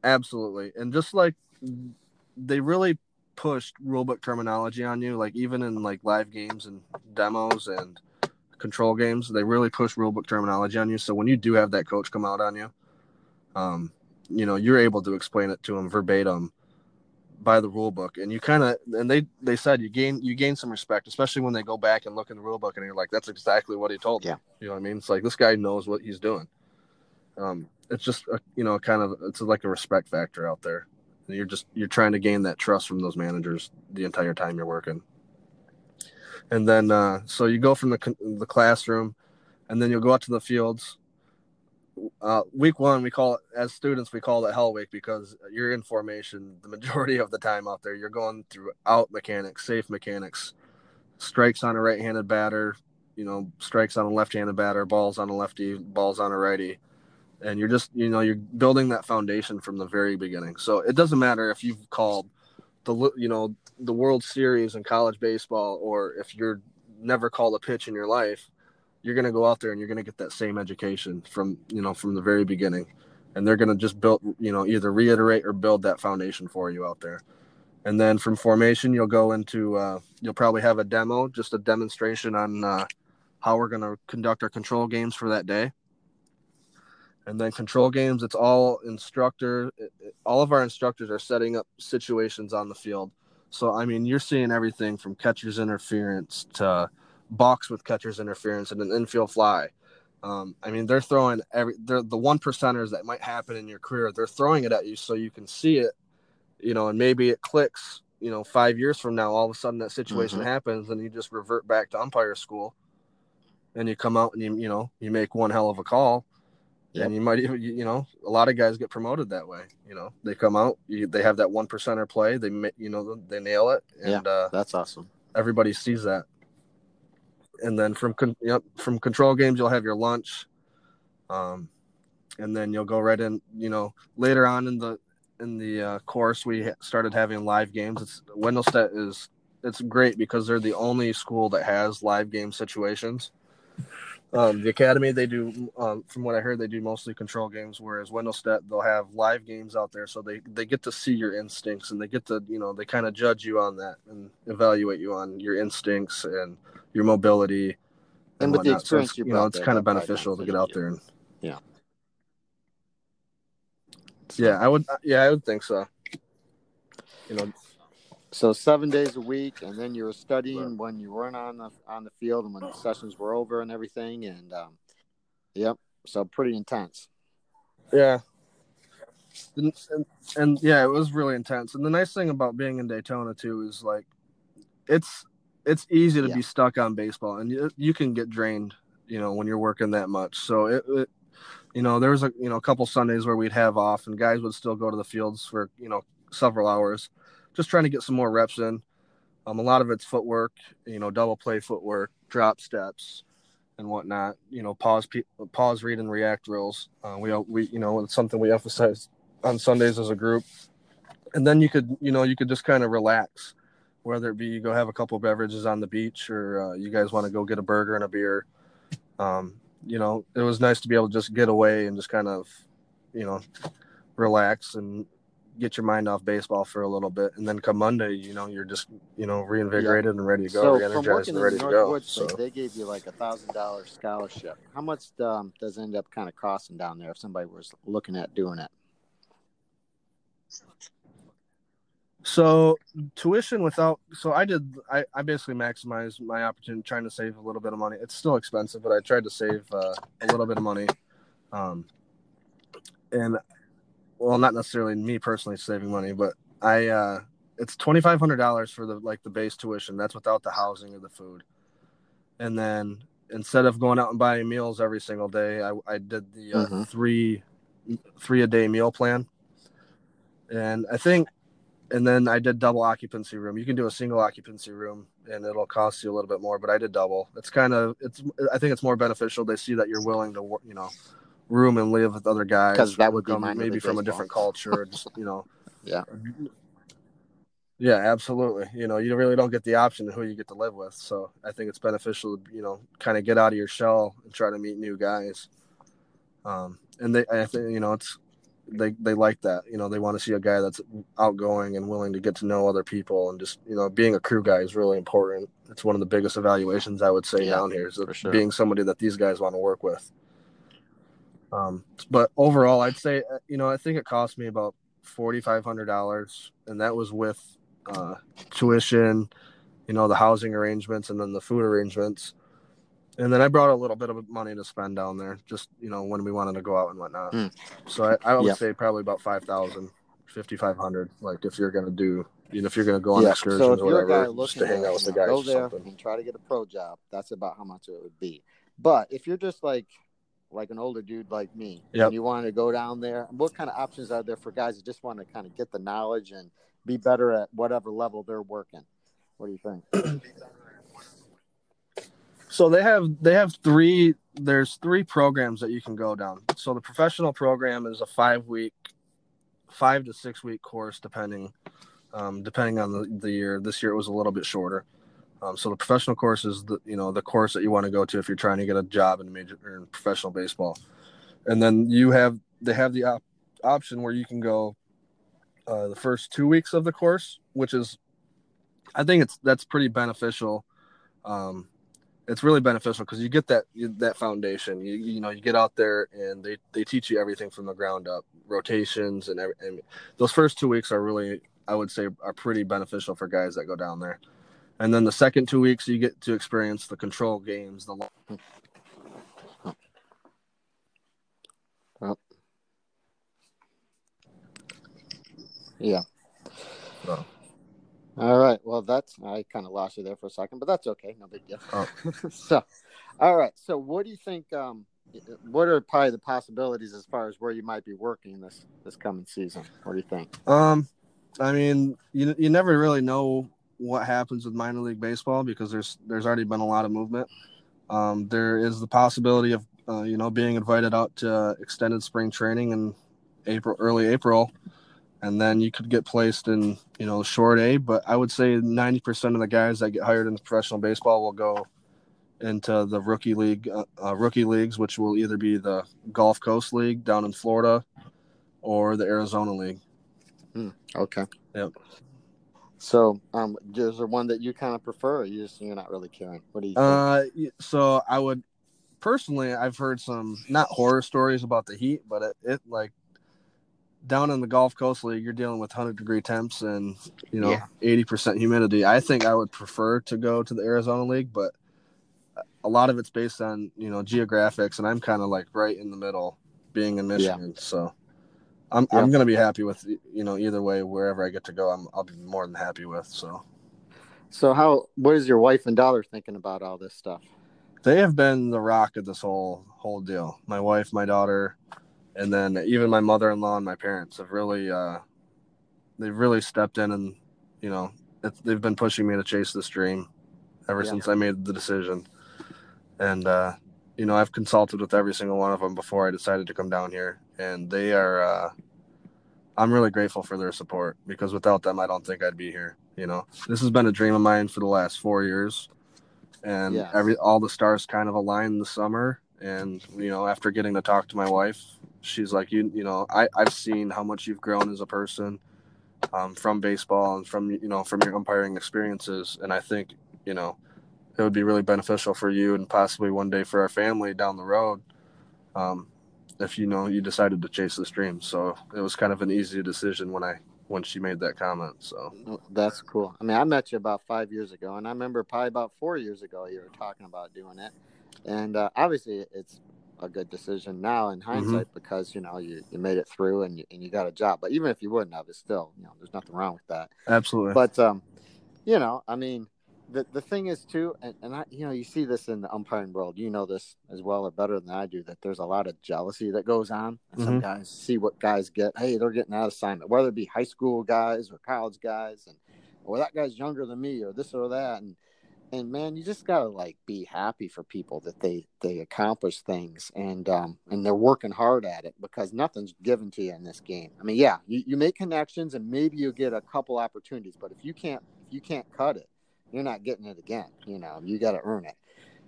Absolutely, and just like they really pushed rulebook terminology on you, like even in like live games and demos and control games, they really push rulebook terminology on you. So when you do have that coach come out on you, um, you know, you're able to explain it to them verbatim by the rule book and you kind of and they they said you gain you gain some respect especially when they go back and look in the rule book and you're like that's exactly what he told me. Yeah. You know what i mean? It's like this guy knows what he's doing. Um it's just a, you know kind of it's like a respect factor out there. And you're just you're trying to gain that trust from those managers the entire time you're working. And then uh so you go from the the classroom and then you'll go out to the fields uh, week one we call it as students we call it hell week because you're in formation the majority of the time out there. You're going through out mechanics safe mechanics strikes on a right-handed batter you know strikes on a left-handed batter balls on a lefty balls on a righty. And you're just you know you're building that foundation from the very beginning. So it doesn't matter if you've called the you know the world series in college baseball or if you're never called a pitch in your life you're going to go out there and you're going to get that same education from you know from the very beginning. And they're going to just build you know either reiterate or build that foundation for you out there. And then from formation you'll go into uh, you'll probably have a demo just a demonstration on uh, how we're going to conduct our control games for that day. And then control games it's all instructor all of our instructors are setting up situations on the field. So i mean you're seeing everything from catcher's interference to box with catcher's interference and an infield fly. Um, I mean, they're throwing every they're the one percenters that might happen in your career. They're throwing it at you so you can see it, you know, and maybe it clicks. You know, five years from now, all of a sudden that situation mm-hmm. happens, and you just revert back to umpire school, and you come out and you you know you make one hell of a call, yep. and you might even you know a lot of guys get promoted that way. You know, they come out, you, they have that one percenter play, they you know they nail it, and yeah, uh, that's awesome. Everybody sees that. And then from con- yep, from control games you'll have your lunch, um, and then you'll go right in. You know, later on in the in the uh, course we started having live games. It's Wendelstedt is it's great because they're the only school that has live game situations. Um, the academy they do, um, from what I heard, they do mostly control games. Whereas Wendelstedt they'll have live games out there, so they they get to see your instincts and they get to you know they kind of judge you on that and evaluate you on your instincts and your mobility. And, with the whatnot. So experience it's, you know, it's kind of beneficial to get out there and Yeah. yeah, I would yeah I would think so. You know, So seven days a week, and then you were studying when you weren't on the on the field and when the sessions were over and everything. And um, yep, so pretty intense. Yeah. And, and, and yeah, it was really intense. And the nice thing about being in Daytona too is like, it's it's easy to Yeah. be stuck on baseball, and you, you can get drained, you know, when you're working that much. So it, it, you know, there was a you know a couple Sundays where we'd have off, and guys would still go to the fields for you know several hours, just trying to get some more reps in. Um, a lot of it's footwork, you know, double play footwork, drop steps, and whatnot. You know, pause, pe- pause, read, and react drills. Uh, we, we, you know, it's something we emphasize on Sundays as a group. And then you could, you know, you could just kind of relax, whether it be you go have a couple beverages on the beach, or uh, you guys want to go get a burger and a beer. Um, you know, it was nice to be able to just get away and just kind of, you know, relax and get your mind off baseball for a little bit. And then come Monday, you know, you're just, you know, reinvigorated and ready to go, so re-energized and ready to go. So. they gave you like a thousand dollar scholarship. How much um, does it end up kind of costing down there if somebody was looking at doing it? So tuition without so I did I, I basically maximized my opportunity trying to save a little bit of money. It's still expensive, but I tried to save uh, a little bit of money. Um and well not necessarily me personally saving money, but I uh it's twenty five hundred dollars for the like the base tuition. That's without the housing or the food. And then instead of going out and buying meals every single day, I, I did the uh, Mhm. three three a day meal plan. And I think and then I did double occupancy room. You can do a single occupancy room, and it'll cost you a little bit more. But I did double. It's kind of it's. I think it's more beneficial. They see that you're willing to, wor- you know, room and live with other guys because that would be maybe from a different culture, just you know. Yeah. Yeah, absolutely. You know, you really don't get the option of who you get to live with. So I think it's beneficial to you know kind of get out of your shell and try to meet new guys. Um, and they, I think you know, it's they they like that. You know, they want to see a guy that's outgoing and willing to get to know other people, and just you know, being a crew guy is really important. It's one of the biggest evaluations I would say Yeah, down here is sure. being somebody that these guys want to work with. Um, but overall, I'd say uh, you know I think it cost me about forty five hundred dollars, and that was with uh, tuition, you know, the housing arrangements, and then the food arrangements. And then I brought a little bit of money to spend down there, just you know, when we wanted to go out and whatnot. Mm. So I, I would Yeah. say probably about 5,000, 5,500. Like if you're gonna do, you know, if you're gonna go on yeah. excursions So if or you're a guy whatever, just to hang out with the guys go or there something. and try to get a pro job, that's about how much it would be. But if you're just like like an older dude like me, Yep. and you want to go down there, what kind of options are there for guys that just want to kind of get the knowledge and be better at whatever level they're working? What do you think? So they have they have three. There's three programs that you can go down. So the professional program is a five week, five to six week course, depending, um, depending on the, the year. This year it was a little bit shorter. Um, so the professional course is the you know the course that you want to go to if you're trying to get a job in major or in professional baseball, and then you have they have the op- option where you can go uh, the first two weeks of the course, which is I think it's that's pretty beneficial. Um, it's really beneficial because you get that that foundation. You you know you get out there and they they teach you everything from the ground up, rotations and every, and those first two weeks are really I would say are pretty beneficial for guys that go down there. And then the second two weeks you get to experience the control games, the lo- Yeah. So. All right. Well, that's I kind of lost you there for a second, but that's okay. No big deal. Oh. so, all right. So, what do you think? Um, what are probably the possibilities as far as where you might be working this this coming season? What do you think? Um, I mean, you you never really know what happens with minor league baseball because there's there's already been a lot of movement. Um, there is the possibility of uh, you know being invited out to extended spring training in April, early April, and then you could get placed in you know short A. But I would say ninety percent of the guys that get hired into professional baseball will go into the rookie league, uh, uh, rookie leagues, which will either be the Gulf Coast League down in Florida or the Arizona League. Hmm, okay. Yep. So, um, is there one that you kind of prefer? Or you just you're not really caring. What do you? Think? Uh, so I would personally, I've heard some not horror stories about the heat, but it, it like down in the Gulf Coast League, you're dealing with 100 degree temps and you know Yeah. 80% humidity. I think I would prefer to go to the Arizona League, but a lot of it's based on you know geographics, and I'm kind of like right in the middle, being in Michigan. So I'm I'm gonna be happy with you know either way wherever I get to go. I'm I'll be more than happy with. So So, how? What is your wife and daughter thinking about all this stuff? they have been the rock of this whole whole deal. My wife, my daughter, and then even my mother-in-law and my parents have really uh they've really stepped in and you know it's, they've been pushing me to chase this dream ever Yeah. since I made the decision. And uh you know, I've consulted with every single one of them before I decided to come down here and they are uh I'm really grateful for their support because without them I don't think I'd be here, you know. This has been a dream of mine for the last 4 years and Yes. every all the stars kind of aligned this summer and you know after getting to talk to my wife she's like you you know I, i've seen how much you've grown as a person um, from baseball and from you know from your umpiring experiences and i think you know it would be really beneficial for you and possibly one day for our family down the road um, if you know you decided to chase this dream so it was kind of an easy decision when i when she made that comment so That's cool. I mean, I met you about five years ago, and I remember probably about four years ago you were talking about doing it. And uh, obviously, it's a good decision now in hindsight because you know you, you made it through and you, and you got a job. But even if you wouldn't have, it's still you know there's nothing wrong with that. absolutely But um, you know, I mean, the the thing is too, and, and I you know you see this in the umpiring world. You know this as well or better than I do. That there's a lot of jealousy that goes on. And Some guys see what guys get. Hey, they're getting that assignment, whether it be high school guys or college guys, and or that guy's younger than me or this or that, and and man, you just gotta like be happy for people that they they accomplish things and um and they're working hard at it because nothing's given to you in this game. I mean, yeah, you, you make connections and maybe you get a couple opportunities, but if you can't if you can't cut it, you're not getting it again. You know, you got to earn it.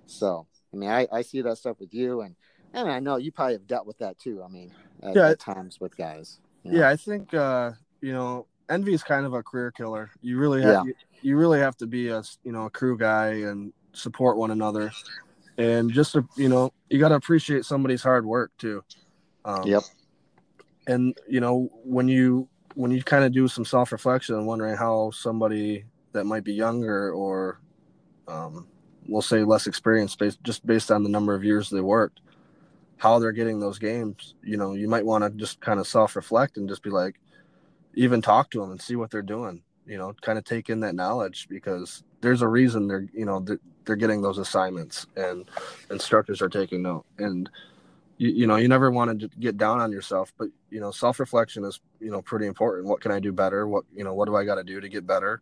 So, I mean, I, I see that stuff with you, and and I know you probably have dealt with that too. I mean, at, Yeah. at times with guys. you know. Yeah, I think uh, you know envy is kind of a career killer. You really have you, you really have to be a you know a crew guy and support one another, and just to, you know you got to appreciate somebody's hard work too. Um, Yep. And you know when you when you kind of do some self reflection and wondering how somebody that might be younger or um, we'll say less experienced based just based on the number of years they worked how they're getting those games you know you might want to just kind of self reflect and just be like even talk to them and see what they're doing you know kind of take in that knowledge because there's a reason they're you know they're, they're getting those assignments and instructors are taking note. And you, you know you never want to get down on yourself but you know self-reflection is you know pretty important. What can i do better? What you know what do i got to do to get better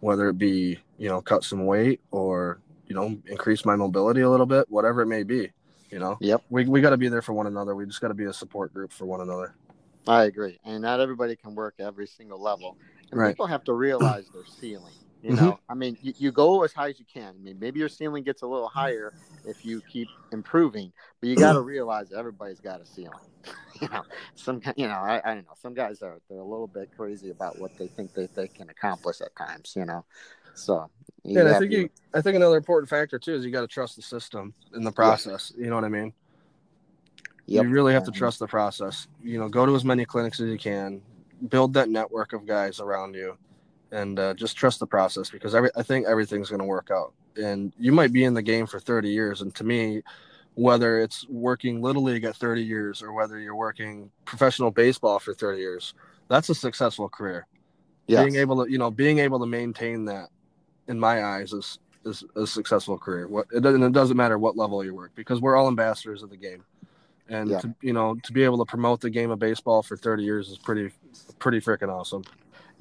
whether it be you know cut some weight or you know increase my mobility a little bit whatever it may be you know Yep. we, we got to be there for one another we just got to be a support group for one another I agree, and not everybody can work every single level. And Right. people have to realize their ceiling. You Mhm. know, I mean, you, you go as high as you can. I mean, maybe your ceiling gets a little higher if you keep improving, but you got to realize everybody's got a ceiling. you know, some you know, I, I don't know. Some guys are they're a little bit crazy about what they think that they can accomplish at times. You know, so Yeah, I think to- you, I think another important factor too is you got to trust the system in the process. You know what I mean? Yep. You really have to Um, trust the process. You know, go to as many clinics as you can, build that network of guys around you, and uh, just trust the process because every I think everything's going to work out. And you might be in the game for 30 years, and to me, whether it's working little league at 30 years or whether you're working professional baseball for 30 years, that's a successful career yes. being able to you know being able to maintain that in my eyes is is a successful career what it doesn't it doesn't matter what level you work because we're all ambassadors of the game and Yeah. to, you know to be able to promote the game of baseball for 30 years is pretty pretty freaking awesome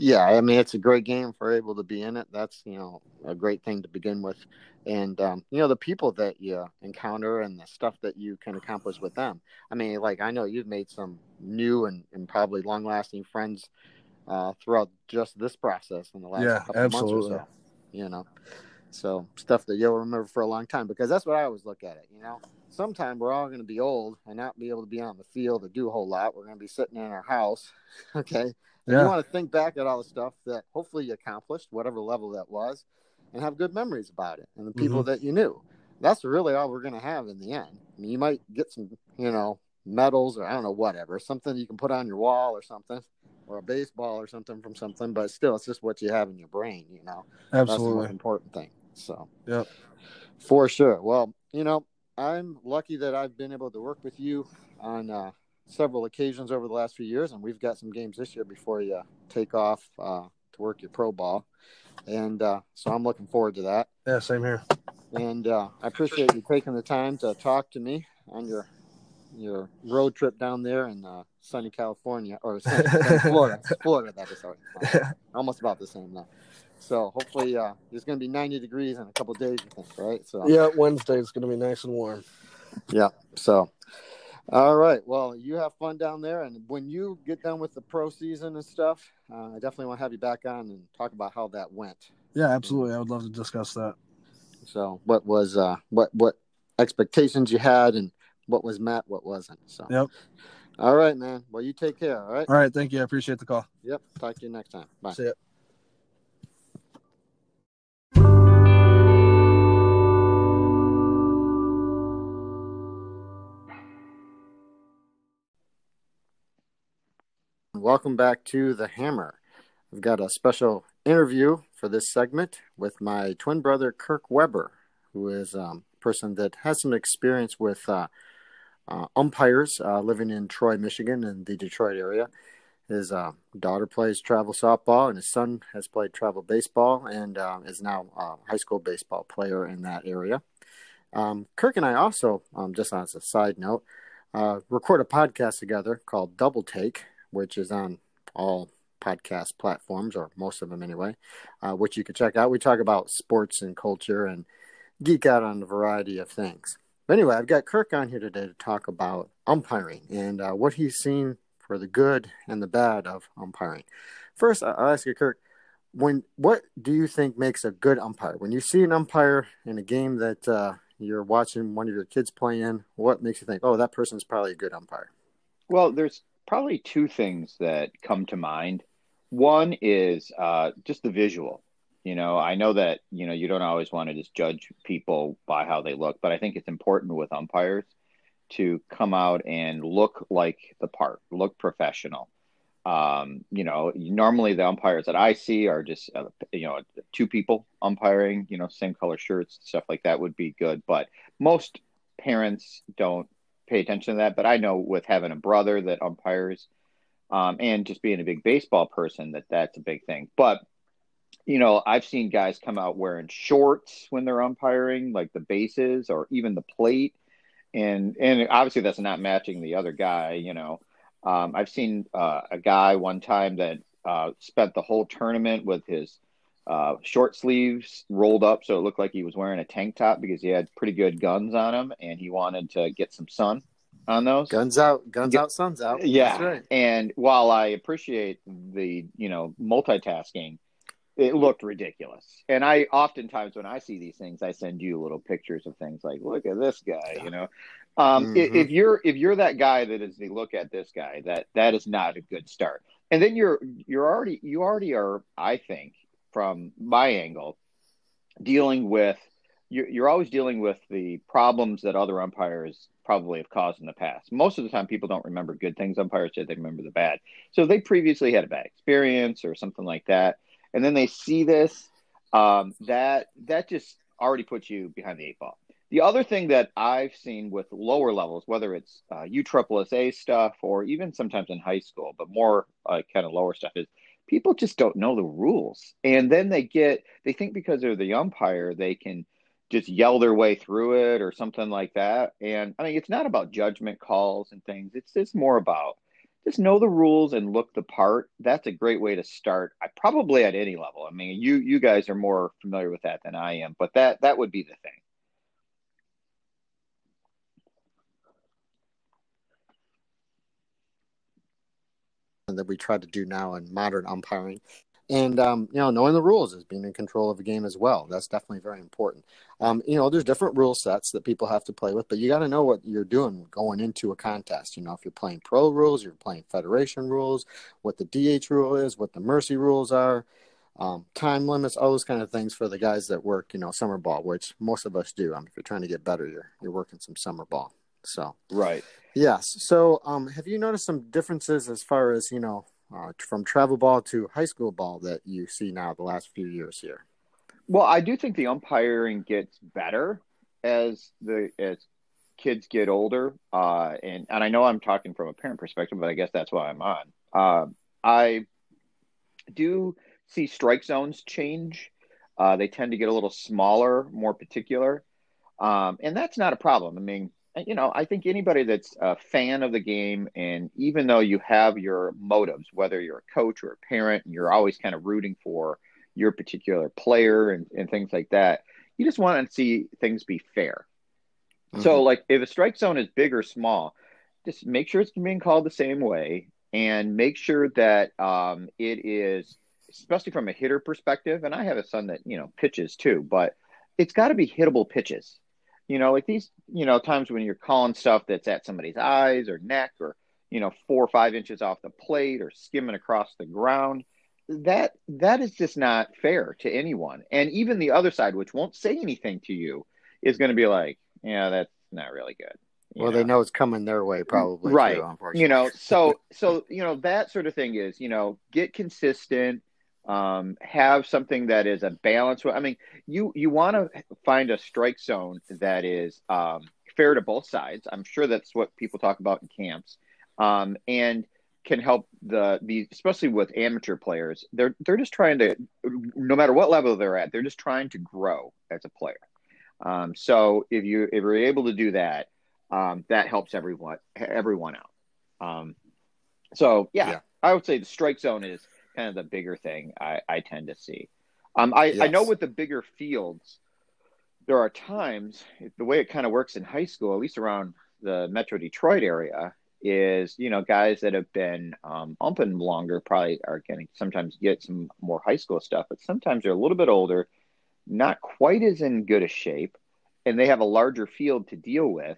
Yeah, I mean it's a great game for able to be in it. That's you know a great thing to begin with, and um, you know the people that you encounter and the stuff that you can accomplish with them. I mean, like I know you've made some new and, and probably long lasting friends uh, throughout just this process in the last Yeah, couple absolutely. months or so. You know, so stuff that you'll remember for a long time because that's what I always look at it. You know, sometime we're all going to be old and not be able to be on the field or do a whole lot. We're going to be sitting in our house, okay. Yeah. you want to think back at all the stuff that hopefully you accomplished, whatever level that was, and have good memories about it and the people that you knew. That's really all we're going to have in the end. I mean, you might get some, you know, medals or I don't know, whatever, something you can put on your wall or something, or a baseball or something from something, but still, it's just what you have in your brain, you know. That's the Absolutely. important thing. So, Yep. for sure. Well, you know, I'm lucky that I've been able to work with you on uh, several occasions over the last few years, and we've got some games this year before you take off uh, to work your pro ball, and uh, so I'm looking forward to that. Yeah, same here. And uh, I appreciate you taking the time to talk to me on your your road trip down there in uh, sunny California or sunny, sunny Florida. Florida, that is sorry. almost about the same now. So hopefully, uh, it's going to be 90 degrees in a couple of days. You think, right? So Yeah, Wednesday it's going to be nice and warm. Yeah. So, all right. Well, you have fun down there, and when you get done with the pro season and stuff, uh, I definitely want to have you back on and talk about how that went. Yeah, absolutely. I would love to discuss that. So, what was uh, what what expectations you had, and what was met, what wasn't. So, Yep. All right, man. Well, you take care. All right. All right, thank you. I appreciate the call. Yep. Talk to you next time. Bye. See ya. Welcome back to The Hammer. I've got a special interview for this segment with my twin brother, Kirk Weber, who is um, a person that has some experience with uh, uh, umpires uh, living in Troy, Michigan, in the Detroit area. His uh, daughter plays travel softball, and his son has played travel baseball and uh, is now a high school baseball player in that area. Um, Kirk and I also, um, just as a side note, uh, record a podcast together called Double Take, which is on all podcast platforms, or most of them anyway, uh, which you can check out. We talk about sports and culture and geek out on a variety of things. But anyway, I've got Kirk on here today to talk about umpiring and uh, what he's seen for the good and the bad of umpiring. First, I'll ask you, Kirk, when what do you think makes a good umpire? When you see an umpire in a game that uh, you're watching one of your kids play in, what makes you think, oh, that person's probably a good umpire? Well, there's probably two things that come to mind. One is uh, just the visual. You know, I know that you know you don't always want to just judge people by how they look, but I think it's important with umpires to come out and look like the part, look professional. Um, you know, normally the umpires that I see are just uh, you know two people umpiring. You know, same color shirts, stuff like that would be good, but most parents don't pay attention to that. But I know with having a brother that umpires um, and just being a big baseball person, that that's a big thing. But you know, I've seen guys come out wearing shorts when they're umpiring, like the bases or even the plate, and and obviously that's not matching the other guy. You know, um, I've seen uh, a guy one time that uh, spent the whole tournament with his uh, short sleeves rolled up so it looked like he was wearing a tank top because he had pretty good guns on him and he wanted to get some sun on those. Guns out, guns out, suns out. Yeah. Right. And while I appreciate the, you know, multitasking, it looked ridiculous. And I oftentimes when I see these things, I send you little pictures of things like, look at this guy, you know. Um, i- Mhm. if you're if you're that guy that is the look at this guy, that that is not a good start. And then you're you're already you already are, I think, from my angle, dealing with you're, always dealing with the problems that other umpires probably have caused in the past. Most of the time, people don't remember good things umpires did; they remember the bad. So they previously had a bad experience or something like that, and then they see this. Um, that that just already puts you behind the eight ball. The other thing that I've seen with lower levels, whether it's uh, USSSA stuff or even sometimes in high school, but more uh, kind of lower stuff, is people just don't know the rules, and then they get they think because they're the umpire they can just yell their way through it or something like that. And I mean, it's not about judgment calls and things. It's just more about just know the rules and look the part. That's a great way to start. I probably at any level. I mean, you you guys are more familiar with that than I am, but that that would be the thing. That we try to do now in modern umpiring. And um, you know knowing the rules is being in control of a game as well. That's definitely very important. Um, you know there's different rule sets that people have to play with but you got to know what you're doing going into a contest. You know if you're playing pro rules you're playing federation rules what the dh rule is what the mercy rules are um, time limits all those kind of things for the guys that work you know summer ball which most of us do. Um, if you're trying to get better you're, you're working some summer ball. So right yes so um, have you noticed some differences as far as you know uh, from travel ball to high school ball that you see now the last few years here? Well, I do think the umpiring gets better as the as kids get older, uh, and and I know I'm talking from a parent perspective, but I guess that's why I'm on. Uh, I do see strike zones change. Uh, they tend to get a little smaller, more particular, um, and that's not a problem. I mean, you know, I think anybody that's a fan of the game, and even though you have your motives, whether you're a coach or a parent, and you're always kind of rooting for your particular player and, and things like that, you just want to see things be fair. Mm-hmm. So, like, if a strike zone is big or small, just make sure it's being called the same way and make sure that um, it is, especially from a hitter perspective. And I have a son that, you know, pitches too, but it's got to be hittable pitches you know, like these, you know, times when you're calling stuff that's at somebody's eyes or neck or, you know, four or five inches off the plate or skimming across the ground, that that is just not fair to anyone. And even the other side, which won't say anything to you, is going to be like, yeah, that's not really good. well, know? they know it's coming their way, probably. Right. Too, you know, so so you know that sort of thing is, you know, get consistent um, have something that is a balance. I mean, you you want to find a strike zone that is um, fair to both sides. I'm sure that's what people talk about in camps, um, and can help the the especially with amateur players. They're they're just trying to, no matter what level they're at, they're just trying to grow as a player. Um, so if you if you're able to do that, um, that helps everyone everyone out. Um, so yeah, yeah, I would say the strike zone is kind of the bigger thing I, I tend to see. Um, I, yes. I know with the bigger fields, there are times the way it kind of works in high school, at least around the Metro Detroit area, is you know guys that have been um, umping longer probably are to sometimes get some more high school stuff, but sometimes they're a little bit older, not quite as in good a shape, and they have a larger field to deal with,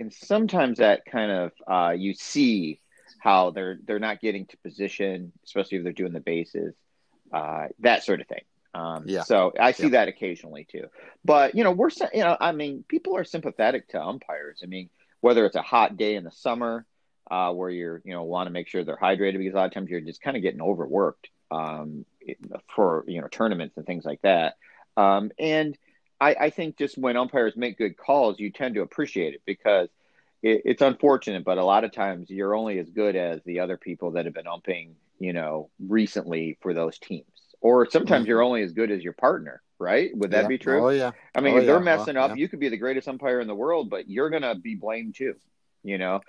and sometimes that kind of uh, you see how they're they're not getting to position, especially if they're doing the bases, uh, that sort of thing. Um, yeah. So I see that occasionally too. But you know, we're you know, I mean, people are sympathetic to umpires. I mean, whether it's a hot day in the summer uh, where you're you know want to make sure they're hydrated because a lot of times you're just kind of getting overworked um, for you know tournaments and things like that. Um, and I, I think just when umpires make good calls, you tend to appreciate it because it, it's unfortunate, but a lot of times you're only as good as the other people that have been umping, you know, recently for those teams. Or sometimes mm-hmm. you're only as good as your partner, right? Would that yeah. be true? Oh yeah. I mean, oh, if they're yeah. messing well, up, yeah. you could be the greatest umpire in the world, but you're gonna be blamed too. You know.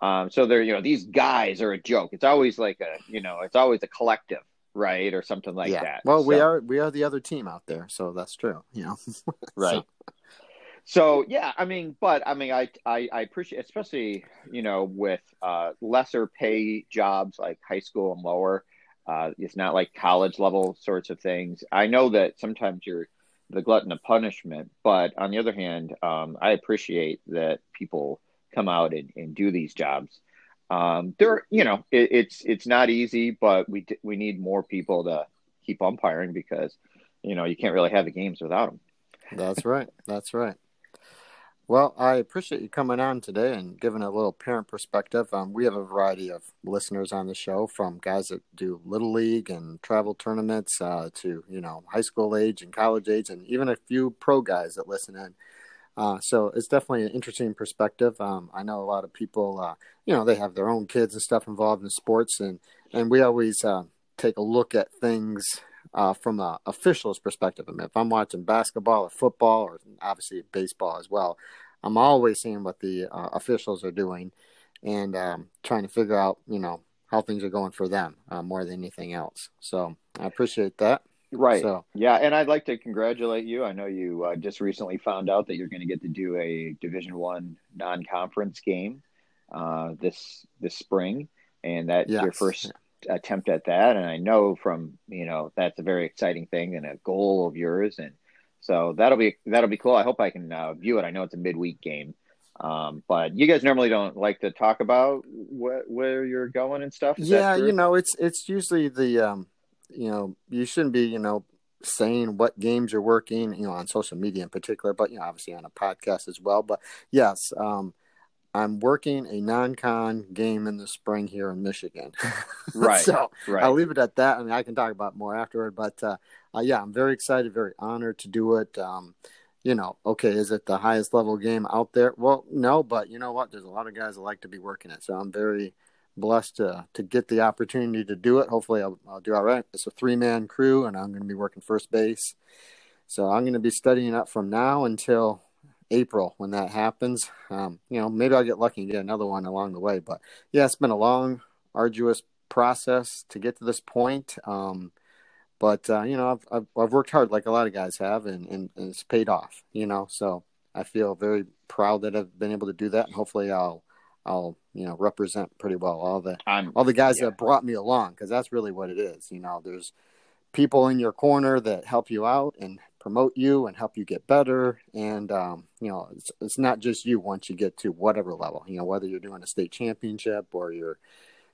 Um, so they're, you know, these guys are a joke. It's always like a, you know, it's always a collective, right, or something like yeah. that. Well, so, we are we are the other team out there, so that's true. You know, right. So. So yeah, I mean, but I mean, I I, I appreciate, especially you know, with uh, lesser pay jobs like high school and lower. Uh, it's not like college level sorts of things. I know that sometimes you're the glutton of punishment, but on the other hand, um, I appreciate that people come out and, and do these jobs. Um, they're you know, it, it's it's not easy, but we we need more people to keep umpiring because you know you can't really have the games without them. That's right. That's right. Well, I appreciate you coming on today and giving a little parent perspective. Um, we have a variety of listeners on the show, from guys that do little league and travel tournaments uh, to you know high school age and college age, and even a few pro guys that listen in. Uh, so it's definitely an interesting perspective. Um, I know a lot of people, uh, you know, they have their own kids and stuff involved in sports, and and we always uh, take a look at things uh, from a official's perspective. I mean, if I'm watching basketball or football or obviously baseball as well, I'm always seeing what the uh, officials are doing. and um, trying to figure out, you know, how things are going for them uh, more than anything else. So I appreciate that. Right. So yeah, and I'd like to congratulate you. I know you uh, just recently found out that you're going to get to do a Division One non-conference game uh, this this spring, and that's Yes. your first attempt at that. And I know from you know that's a very exciting thing and a goal of yours, and so that'll be that'll be cool. I hope I can uh, view it. I know it's a midweek game. Um, but you guys normally don't like to talk about wh- where you're going and stuff. Is yeah, you know, it's it's usually the um, you know, you shouldn't be, you know, saying what games you're working, you know, on social media in particular, but you know, obviously on a podcast as well. But yes, um, I'm working a non-con game in the spring here in Michigan. Right, so right. I'll leave it at that. I mean, I can talk about more afterward, but uh, uh, yeah, I'm very excited, very honored to do it. Um, you know, okay, is it the highest level game out there? Well, no, but you know what? There's a lot of guys that like to be working it, so I'm very blessed to to get the opportunity to do it. Hopefully, I'll, I'll do all right. It's a three man crew, and I'm going to be working first base. So I'm going to be studying up from now until April when that happens. Um, you know, maybe I'll get lucky and get another one along the way. But yeah, it's been a long, arduous process to get to this point. Um, but uh, you know, I've, I've I've worked hard like a lot of guys have, and, and, and it's paid off. You know, so I feel very proud that I've been able to do that, and hopefully, I'll I'll you know represent pretty well all the I'm all the guys Yeah. that brought me along because that's really what it is. You know, there's people in your corner that help you out and promote you and help you get better. And um, you know, it's, it's not just you once you get to whatever level. You know, whether you're doing a state championship or you're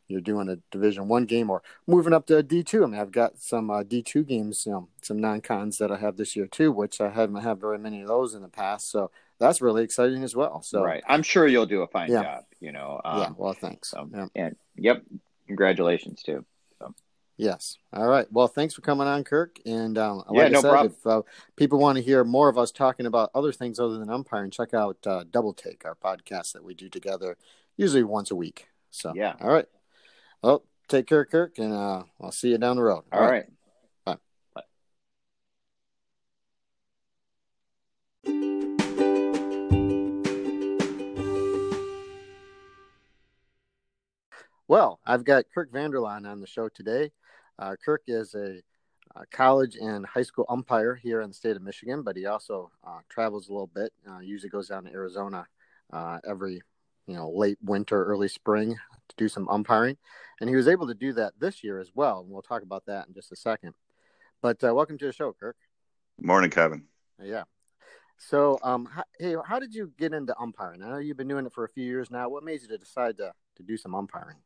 you're doing a Division One game or moving up to D two. I mean, I've got some uh, D two games, you know, some non cons that I have this year too, which I haven't had very many of those in the past. So that's really exciting as well. So right. I'm sure you'll do a fine Yeah. job. You know. Um, yeah, well, thanks. so- Yeah. And yep, congratulations too. Yes. All right. Well, thanks for coming on, Kirk. And um, like Yeah, I no said, problem. if uh, people want to hear more of us talking about other things other than umpiring, check out uh, Double Take, our podcast that we do together, usually once a week. So Yeah. All right. Well, take care, Kirk, and uh, I'll see you down the road. All right. Bye. Bye. Well, I've got Kirk VanderLaan on the show today. Uh, Kirk is a, uh college and high school umpire here in the state of Michigan, but he also uh, travels a little bit. Uh, usually goes down to Arizona uh, every, you know, late winter, early spring to do some umpiring, and he was able to do that this year as well. And we'll talk about that in just a second. But uh, welcome to the show, Kirk. Morning, Kevin. Yeah. So, um, how, hey, how did you get into umpiring? I know you've been doing it for a few years now. What made you to decide to to do some umpiring?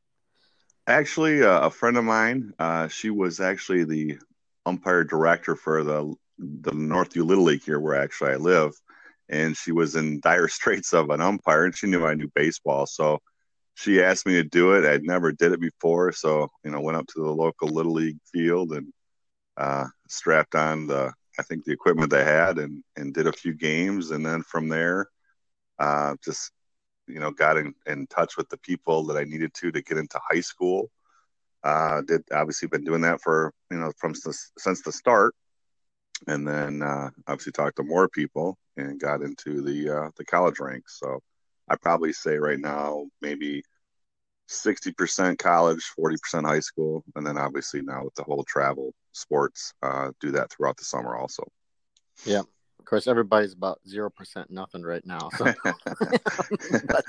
Actually, uh, a friend of mine, uh, she was actually the umpire director for the the Northview Little League here, where actually I live, and she was in dire straits of an umpire, and she knew I knew baseball, so she asked me to do it. I'd never did it before, so you know, went up to the local Little League field and uh, strapped on the I think the equipment they had, and and did a few games, and then from there, uh, just you know got in, in touch with the people that I needed to to get into high school. Uh, did obviously been doing that for you know from since the start, and then uh, obviously talked to more people and got into the uh, the college ranks. So I probably say right now maybe sixty percent college, forty percent high school, and then obviously now with the whole travel sports, uh, do that throughout the summer also. Of course, everybody's about zero percent nothing right now. So, but,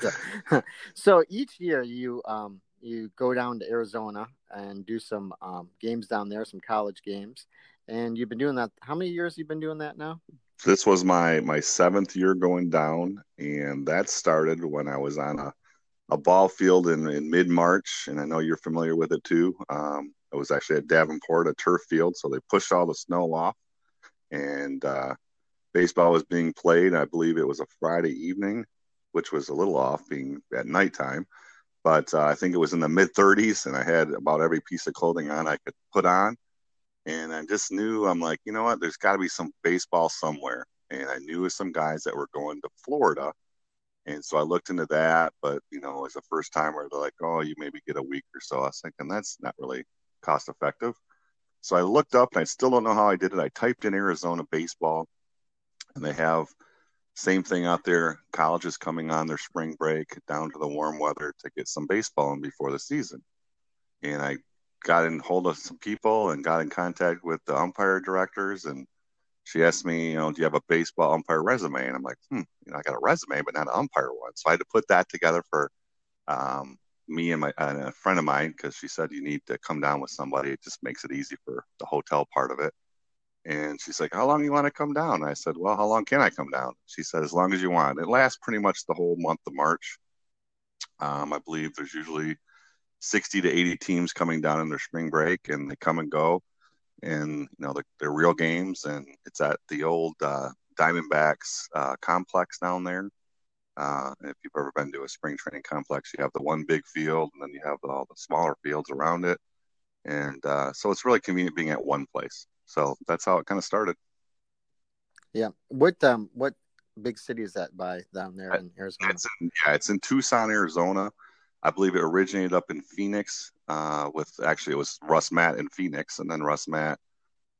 uh, so each year you um, you go down to Arizona and do some um, games down there, some college games, and you've been doing that. How many years you've been doing that now? this was my my seventh year going down, and that started when I was on a a ball field in, in mid March, and I know you're familiar with it too. Um, it was actually at Davenport, a turf field, so they pushed all the snow off, and uh, baseball was being played. I believe it was a Friday evening, which was a little off, being at nighttime. But uh, I think it was in the mid 30s, and I had about every piece of clothing on I could put on and I just knew I'm like, you know what? There's got to be some baseball somewhere, and I knew some guys that were going to Florida, and so I looked into that. But you know, as a first timer, they're like, oh, you maybe get a week or so. I was thinking that's not really cost effective. So I looked up, and I still don't know how I did it. I typed in Arizona baseball, and they have same thing out there. Colleges coming on their spring break down to the warm weather to get some baseball in before the season. And I got in hold of some people and got in contact with the umpire directors and she asked me, you know, do you have a baseball umpire resume? And I'm like, hmm, you know, I got a resume, but not an umpire one. So I had to put that together for um, me and my and a friend of mine because she said you need to come down with somebody. It just makes it easy for the hotel part of it. And she's like, "How long you want to come down?" I said, "Well, how long can I come down?" She said, "As long as you want." It lasts pretty much the whole month of March. Um, I believe there's usually 60 to 80 teams coming down in their spring break, and they come and go and you know they're, they're real games, and it's at the old uh, Diamondbacks uh, complex down there. Uh, if you've ever been to a spring training complex, you have the one big field, and then you have all the smaller fields around it, and uh, so it's really convenient being at one place. So that's how it kind of started. Yeah. What um what big city is that by down there in Arizona? It's in, yeah, it's in Tucson, Arizona. I believe it originated up in Phoenix uh, with actually it was RussMatt in Phoenix, and then RussMatt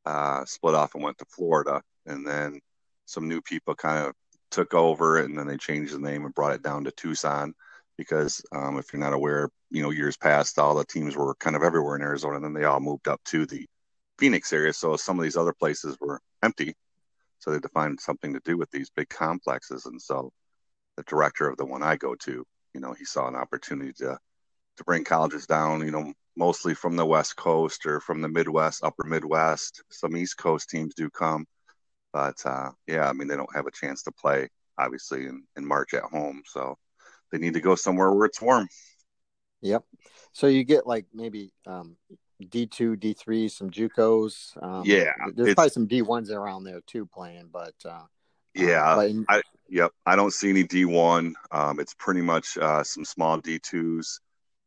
uh, split off and went to Florida, and then some new people kind of took over, and then they changed the name and brought it down to Tucson because um, if you're not aware, you know years past all the teams were kind of everywhere in Arizona, and then they all moved up to the Phoenix area, so some of these other places were empty, so they had to find something to do with these big complexes, and so the director of the one I go to you know, he saw an opportunity to to bring colleges down, you know, mostly from the West Coast or from the Midwest, Upper Midwest. Some East Coast teams do come, but uh, yeah, I mean, they don't have a chance to play obviously in, in March at home, so they need to go somewhere where it's warm. Yep. So you get like maybe um, D two, D three, some JUCOs. Um, yeah, there's probably some D ones around there too playing, but uh, yeah, uh, in, I, Yep, I don't see any D1. Um, it's pretty much uh, some small D2s,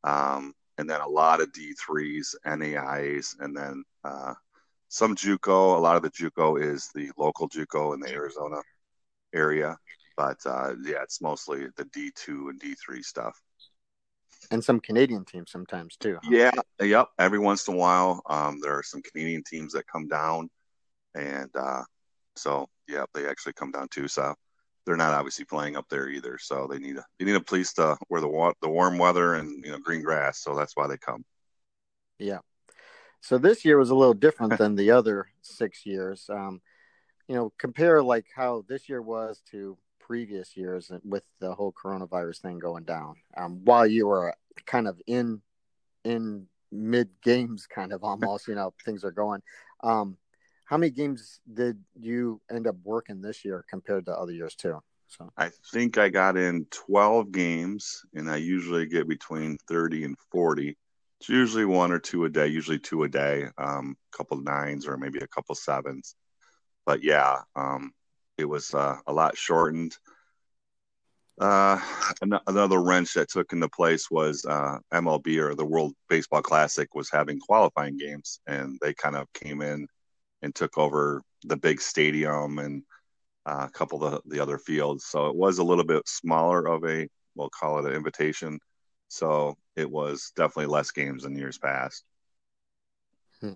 um, and then a lot of D3s, NAIs, and then uh, some JUCO. A lot of the JUCO is the local JUCO in the Arizona area, but uh, yeah, it's mostly the D2 and D3 stuff. And some Canadian teams sometimes too. Huh? Yeah, yep. Every once in a while, um, there are some Canadian teams that come down, and uh, so yeah, they actually come down too. So they're not obviously playing up there either. So they need a they need a place to where the the warm weather and you know green grass. So that's why they come. Yeah. So this year was a little different than the other six years. Um, you know, compare like how this year was to previous years with the whole coronavirus thing going down. Um, while you were kind of in in mid games, kind of almost, you know, things are going. Um, how many games did you end up working this year compared to other years too? So I think I got in 12 games, and I usually get between 30 and 40. It's usually one or two a day, usually two a day, um, a couple nines or maybe a couple sevens. But yeah, um, it was uh, a lot shortened. Uh, another wrench that took into place was uh, MLB or the World Baseball Classic was having qualifying games, and they kind of came in and took over the big stadium and uh, a couple of the, the other fields. So it was a little bit smaller of a, we'll call it an invitation. So it was definitely less games than years past. Hmm.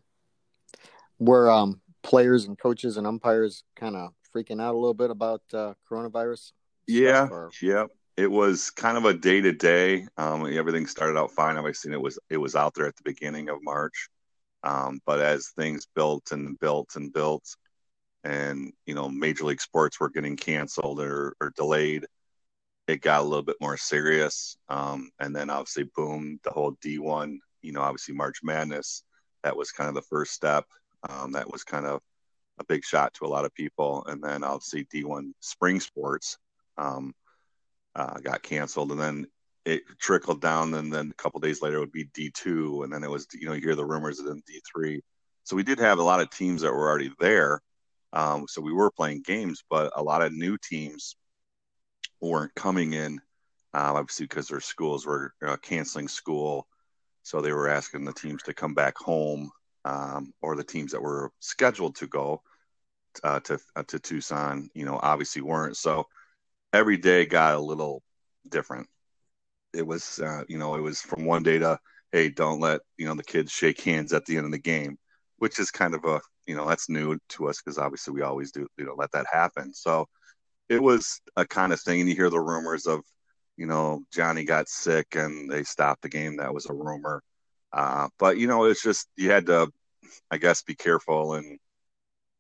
Were um, players and coaches and umpires kind of freaking out a little bit about uh, coronavirus? Yeah, or... yeah. It was kind of a day to day. Everything started out fine. Obviously, it was it was out there at the beginning of March, um, but as things built and built and built, and you know, major league sports were getting canceled or, or delayed, it got a little bit more serious. Um, and then obviously, boom, the whole D1, you know, obviously March Madness, that was kind of the first step. Um, that was kind of a big shot to a lot of people. And then obviously D1 spring sports um, uh, got canceled. And then it trickled down, and then a couple days later it would be D two, and then it was you know you hear the rumors of then D three. So we did have a lot of teams that were already there. Um, so we were playing games, but a lot of new teams weren't coming in, uh, obviously because their schools were uh, canceling school. So they were asking the teams to come back home, um, or the teams that were scheduled to go uh, to uh, to Tucson, you know, obviously weren't. So every day got a little different it was uh, you know it was from one day to hey don't let you know the kids shake hands at the end of the game which is kind of a you know that's new to us because obviously we always do you know let that happen so it was a kind of thing. And you hear the rumors of, you know, Johnny got sick and they stopped the game. That was a rumor. Uh, but you know, it's just you had to, I guess, be careful and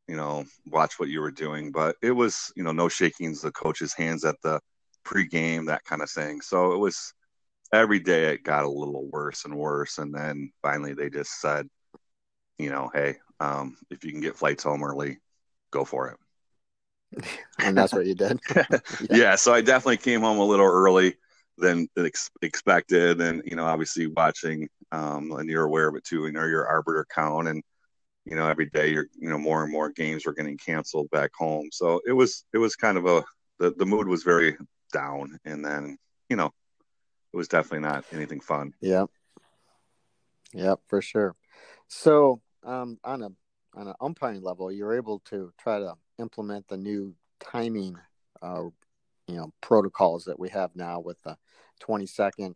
you know watch what you were doing. But it was you know no shakings the coach's hands at the pregame, that kind of thing. So it was every day it got a little worse and worse, and then finally they just said, you know, hey, um, if you can get flights home early, go for it. and that's what you did. yeah. yeah. So I definitely came home a little early than ex- expected, and you know, obviously watching, um, and you're aware of it too. You know, your arbiter count, and you know, every day you're, you know, more and more games were getting canceled back home. So it was, it was kind of a, the, the mood was very down, and then you know, it was definitely not anything fun. Yep. Yep, for sure. So, um, on a on an umpiring level, you're able to try to implement the new timing, uh, you know, protocols that we have now with the 20 second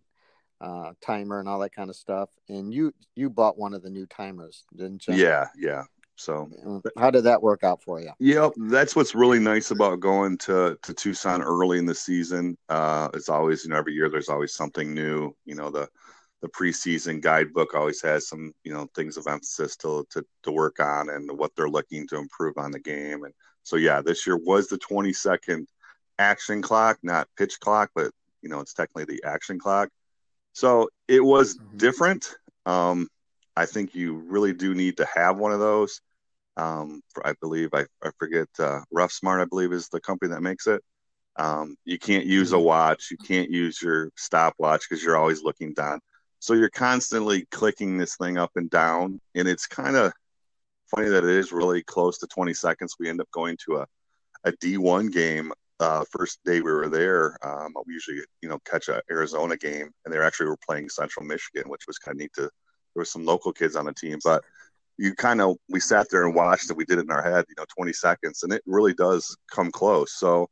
uh, timer and all that kind of stuff. And you you bought one of the new timers, didn't you? Yeah, yeah. So how did that work out for you? Yep, that's what's really nice about going to to Tucson early in the season. Uh, it's always you know every year there's always something new. You know the the preseason guidebook always has some you know things of emphasis to, to to work on and what they're looking to improve on the game and so yeah this year was the 20 second action clock not pitch clock but you know it's technically the action clock so it was mm-hmm. different um, i think you really do need to have one of those um, i believe i, I forget uh, rough smart i believe is the company that makes it um, you can't use a mm-hmm. watch you can't use your stopwatch because you're always looking down so you're constantly clicking this thing up and down, and it's kind of funny that it is really close to 20 seconds. We end up going to a, a D1 game. Uh, first day we were there, um, we usually you know catch a Arizona game, and they actually were playing Central Michigan, which was kind of neat. To there were some local kids on the team, but you kind of we sat there and watched and We did it in our head, you know, 20 seconds, and it really does come close. So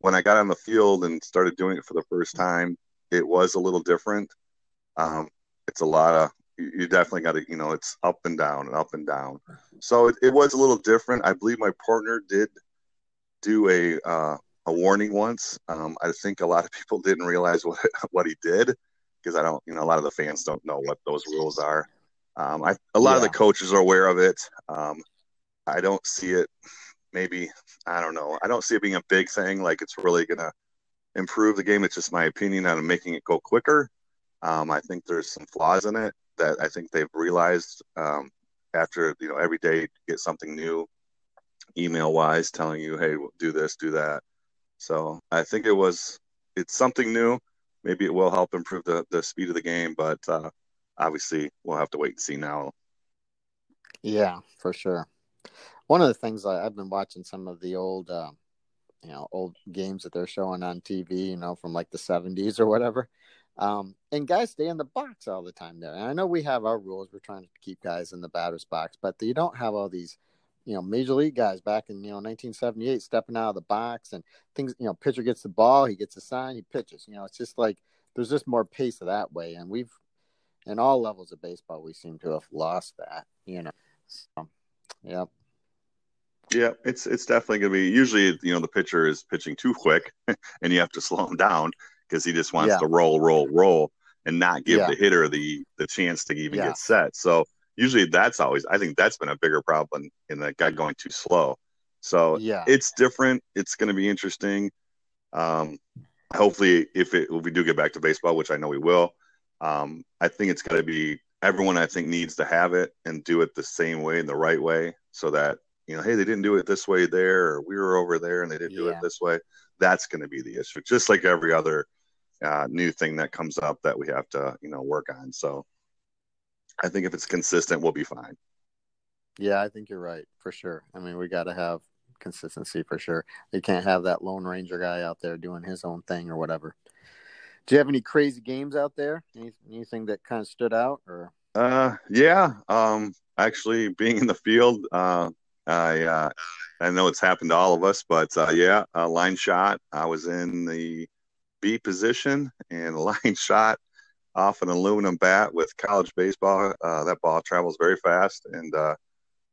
when I got on the field and started doing it for the first time, it was a little different. Um, it's a lot of you definitely got to you know it's up and down and up and down. So it, it was a little different. I believe my partner did do a uh, a warning once. Um, I think a lot of people didn't realize what what he did because I don't you know a lot of the fans don't know what those rules are. Um, I, a lot yeah. of the coaches are aware of it. Um, I don't see it. Maybe I don't know. I don't see it being a big thing. Like it's really gonna improve the game. It's just my opinion on making it go quicker. Um, I think there's some flaws in it that I think they've realized um, after you know every day get something new, email wise, telling you, hey, do this, do that. So I think it was it's something new. Maybe it will help improve the the speed of the game, but uh, obviously we'll have to wait and see now. Yeah, for sure. One of the things I, have been watching some of the old, uh, you know, old games that they're showing on TV, you know, from like the '70s or whatever. Um, and guys stay in the box all the time there. And I know we have our rules. We're trying to keep guys in the batter's box, but you don't have all these, you know, major league guys back in, you know, 1978 stepping out of the box and things, you know, pitcher gets the ball, he gets a sign, he pitches. You know, it's just like there's just more pace of that way. And we've, in all levels of baseball, we seem to have lost that, you know. So, yep. Yeah, it's it's definitely going to be. Usually, you know, the pitcher is pitching too quick, and you have to slow him down because he just wants yeah. to roll, roll, roll, and not give yeah. the hitter the the chance to even yeah. get set. So usually that's always I think that's been a bigger problem in the guy going too slow. So yeah, it's different. It's going to be interesting. Um, hopefully, if it if we do get back to baseball, which I know we will, um, I think it's going to be everyone. I think needs to have it and do it the same way and the right way, so that you know, hey, they didn't do it this way there, or we were over there and they didn't do it this way. That's going to be the issue, just like every other uh, new thing that comes up that we have to you know work on. So I think if it's consistent, we'll be fine. Yeah, I think you're right for sure. I mean, we got to have consistency for sure. You can't have that Lone Ranger guy out there doing his own thing or whatever. Do you have any crazy games out there? Any, anything that kind of stood out or? Uh, yeah. Um, actually, being in the field, uh, I uh, I know it's happened to all of us, but uh, yeah, a line shot. I was in the B position and a line shot off an aluminum bat with college baseball. Uh, that ball travels very fast, and uh,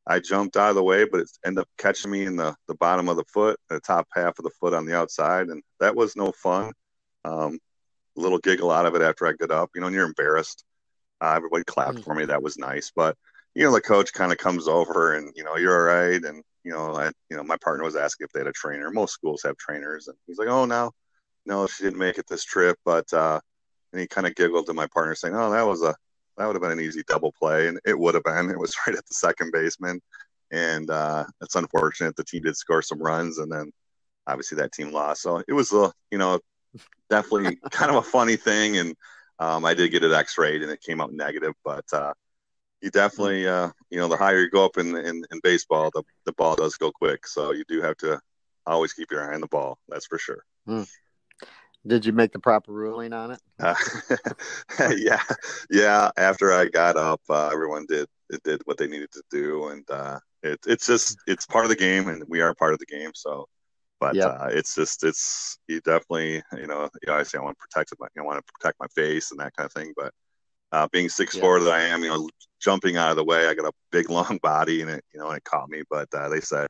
I jumped out of the way, but it ended up catching me in the, the bottom of the foot, the top half of the foot on the outside. And that was no fun. Um, a little giggle out of it after I got up, you know, and you're embarrassed. Uh, everybody clapped mm. for me. That was nice. But, you know, the coach kind of comes over and, you know, you're all right. And, you know, I, you know, my partner was asking if they had a trainer. Most schools have trainers. And he's like, oh, no, no, she didn't make it this trip. But, uh, and he kind of giggled to my partner saying, oh, that was a, that would have been an easy double play, and it would have been. It was right at the second baseman, and uh, it's unfortunate the team did score some runs, and then obviously that team lost. So it was a you know definitely kind of a funny thing, and um, I did get it X-rayed, and it came out negative, but. Uh, you definitely, uh, you know, the higher you go up in, in, in baseball, the, the ball does go quick. So you do have to always keep your eye on the ball. That's for sure. Hmm. Did you make the proper ruling on it? Uh, yeah, yeah. After I got up, uh, everyone did it did what they needed to do, and uh, it, it's just it's part of the game, and we are part of the game. So, but yep. uh, it's just it's you definitely you know you know I say I want to protect my I want to protect my face and that kind of thing, but uh, being six four that I am, you know, jumping out of the way, I got a big long body, and it you know and it caught me, but uh, they said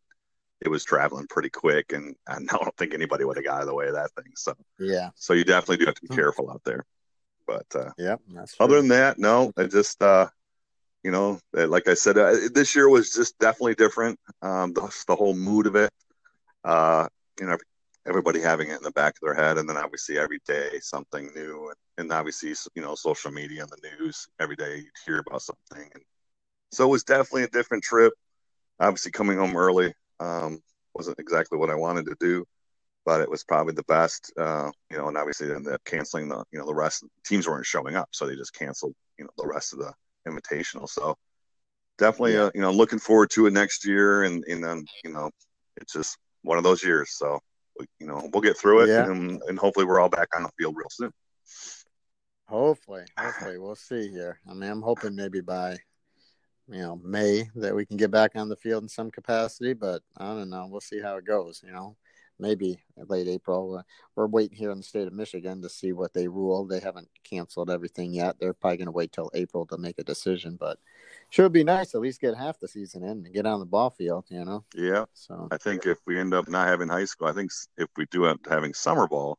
it was traveling pretty quick, and, and I don't think anybody would have got out of the way of that thing. So yeah, so you definitely do have to be careful out there. But uh, yeah, other than that, no, I just uh, you know, like I said, uh, this year was just definitely different. Um, the, the whole mood of it, uh, you know, everybody having it in the back of their head, and then obviously every day something new, and, and obviously you know social media and the news every day you hear about something, and so it was definitely a different trip. Obviously coming home early, um, wasn't exactly what I wanted to do, but it was probably the best. Uh, you know, and obviously then the canceling the you know the rest teams weren't showing up, so they just canceled you know the rest of the invitational. So definitely, yeah. uh, you know, looking forward to it next year, and and then you know, it's just one of those years. So we, you know, we'll get through it, yeah. and, and hopefully we're all back on the field real soon. Hopefully, hopefully we'll see here. I mean, I'm hoping maybe by you know May that we can get back on the field in some capacity. But I don't know. We'll see how it goes. You know, maybe late April. Uh, we're waiting here in the state of Michigan to see what they rule. They haven't canceled everything yet. They're probably going to wait till April to make a decision. But sure, would be nice at least get half the season in and get on the ball field. You know. Yeah. So I think if we end up not having high school, I think if we do end up having summer ball,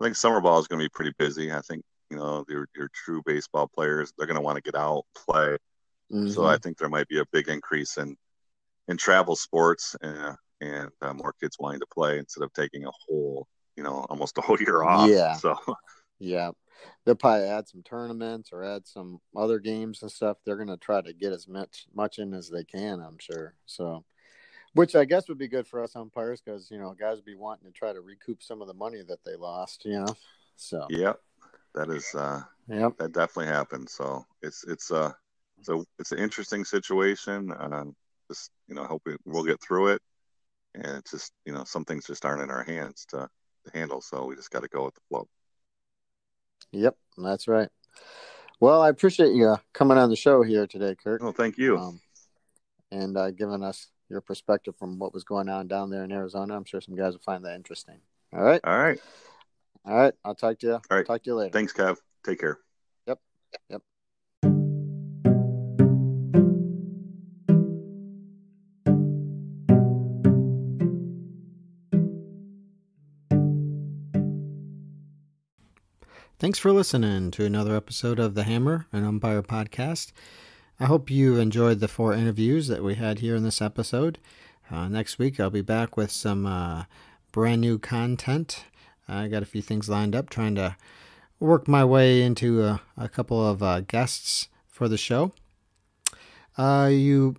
I think summer ball is going to be pretty busy. I think you know your your true baseball players they're going to want to get out play Mm-hmm. So I think there might be a big increase in in travel sports and, and uh, more kids wanting to play instead of taking a whole, you know, almost a whole year off. Yeah. So yeah, they'll probably add some tournaments or add some other games and stuff. They're going to try to get as much much in as they can. I'm sure. So. Which I guess would be good for us umpires because you know guys would be wanting to try to recoup some of the money that they lost, you know. So yep, that is uh, yep. that definitely happened. So it's it's uh so it's an interesting situation. Um, just you know, hope it, we'll get through it. And it's just you know, some things just aren't in our hands to, to handle. So we just got to go with the flow. Yep, that's right. Well, I appreciate you uh, coming on the show here today, Kirk. Well, thank you. Um, and uh, giving us your perspective from what was going on down there in Arizona. I'm sure some guys will find that interesting. All right. All right. All right. I'll talk to you. All right. Talk to you later. Thanks, Kev. Take care. Yep. Yep. Thanks for listening to another episode of the Hammer and Umpire podcast. I hope you enjoyed the four interviews that we had here in this episode. Uh, next week, I'll be back with some uh, brand new content. I got a few things lined up, trying to work my way into a, a couple of uh, guests for the show. Uh, you,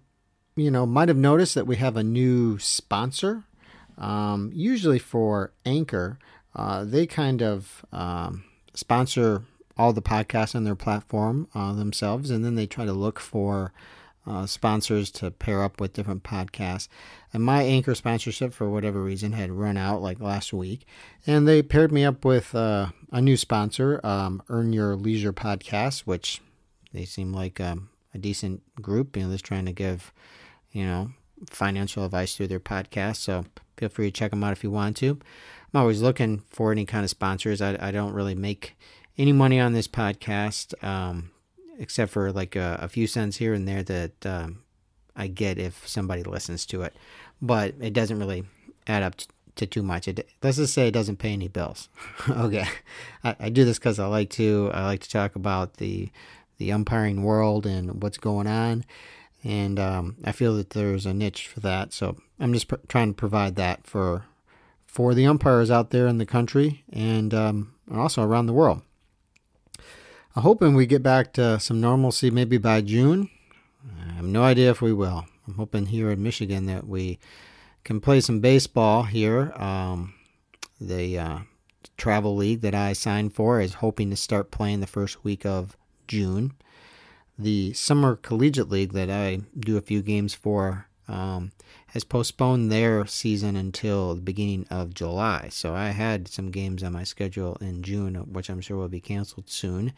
you know, might have noticed that we have a new sponsor. Um, usually for Anchor, uh, they kind of um, sponsor all the podcasts on their platform uh, themselves, and then they try to look for uh, sponsors to pair up with different podcasts. And my anchor sponsorship, for whatever reason, had run out like last week, and they paired me up with uh, a new sponsor, um, Earn Your Leisure Podcast, which they seem like um, a decent group. You know, just trying to give, you know, financial advice through their podcast. So feel free to check them out if you want to. I'm always looking for any kind of sponsors. I, I don't really make any money on this podcast, um, except for like a, a, few cents here and there that um, I get if somebody listens to it, but it doesn't really add up to, to too much. It, let's just say it doesn't pay any bills. okay, I, I do this because I like to. I like to talk about the the umpiring world and what's going on, and um, I feel that there's a niche for that. So I'm just pr- trying to provide that for for the umpires out there in the country and um, also around the world. I'm hoping we get back to some normalcy maybe by June. I have no idea if we will. I'm hoping here in Michigan that we can play some baseball here. Um, the uh, travel league that I signed for is hoping to start playing the first week of June. The summer collegiate league that I do a few games for um, has postponed their season until the beginning of July. So I had some games on my schedule in June, which I'm sure will be canceled soon.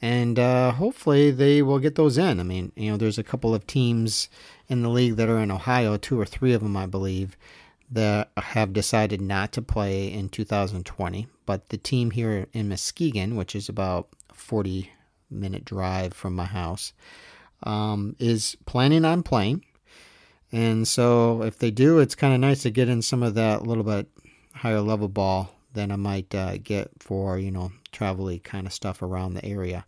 And uh, hopefully they will get those in. I mean, you know, there's a couple of teams in the league that are in Ohio, two or three of them, I believe, that have decided not to play in 2020. But the team here in Muskegon, which is about 40 minute drive from my house, um, is planning on playing. And so if they do, it's kind of nice to get in some of that little bit higher level ball than I might uh, get for, you know, travel kind of stuff around the area.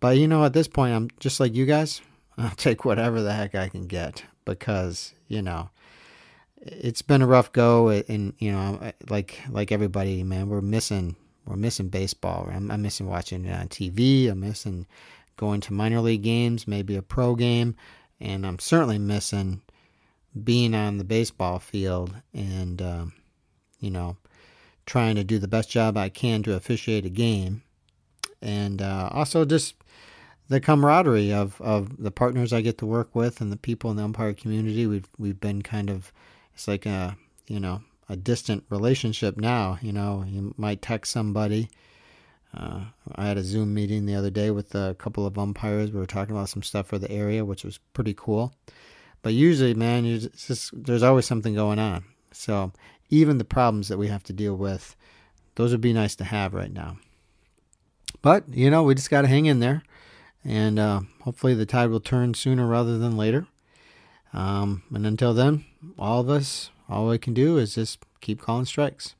But, you know, at this point, I'm just like you guys. I'll take whatever the heck I can get because, you know, it's been a rough go and, you know, like like everybody, man, we're missing we're missing baseball. I'm, I'm missing watching it on TV. I'm missing going to minor league games, maybe a pro game, and I'm certainly missing being on the baseball field and, um, you know, trying to do the best job I can to officiate a game. And uh, also just the camaraderie of, of the partners I get to work with and the people in the umpire community. We've we've been kind of it's like a you know a distant relationship now. You know, you might text somebody. Uh, I had a Zoom meeting the other day with a couple of umpires. We were talking about some stuff for the area, which was pretty cool. But usually, man, just, there's always something going on. So even the problems that we have to deal with, those would be nice to have right now. But you know, we just got to hang in there, and uh, hopefully the tide will turn sooner rather than later. Um, and until then, all of us, all we can do is just keep calling strikes.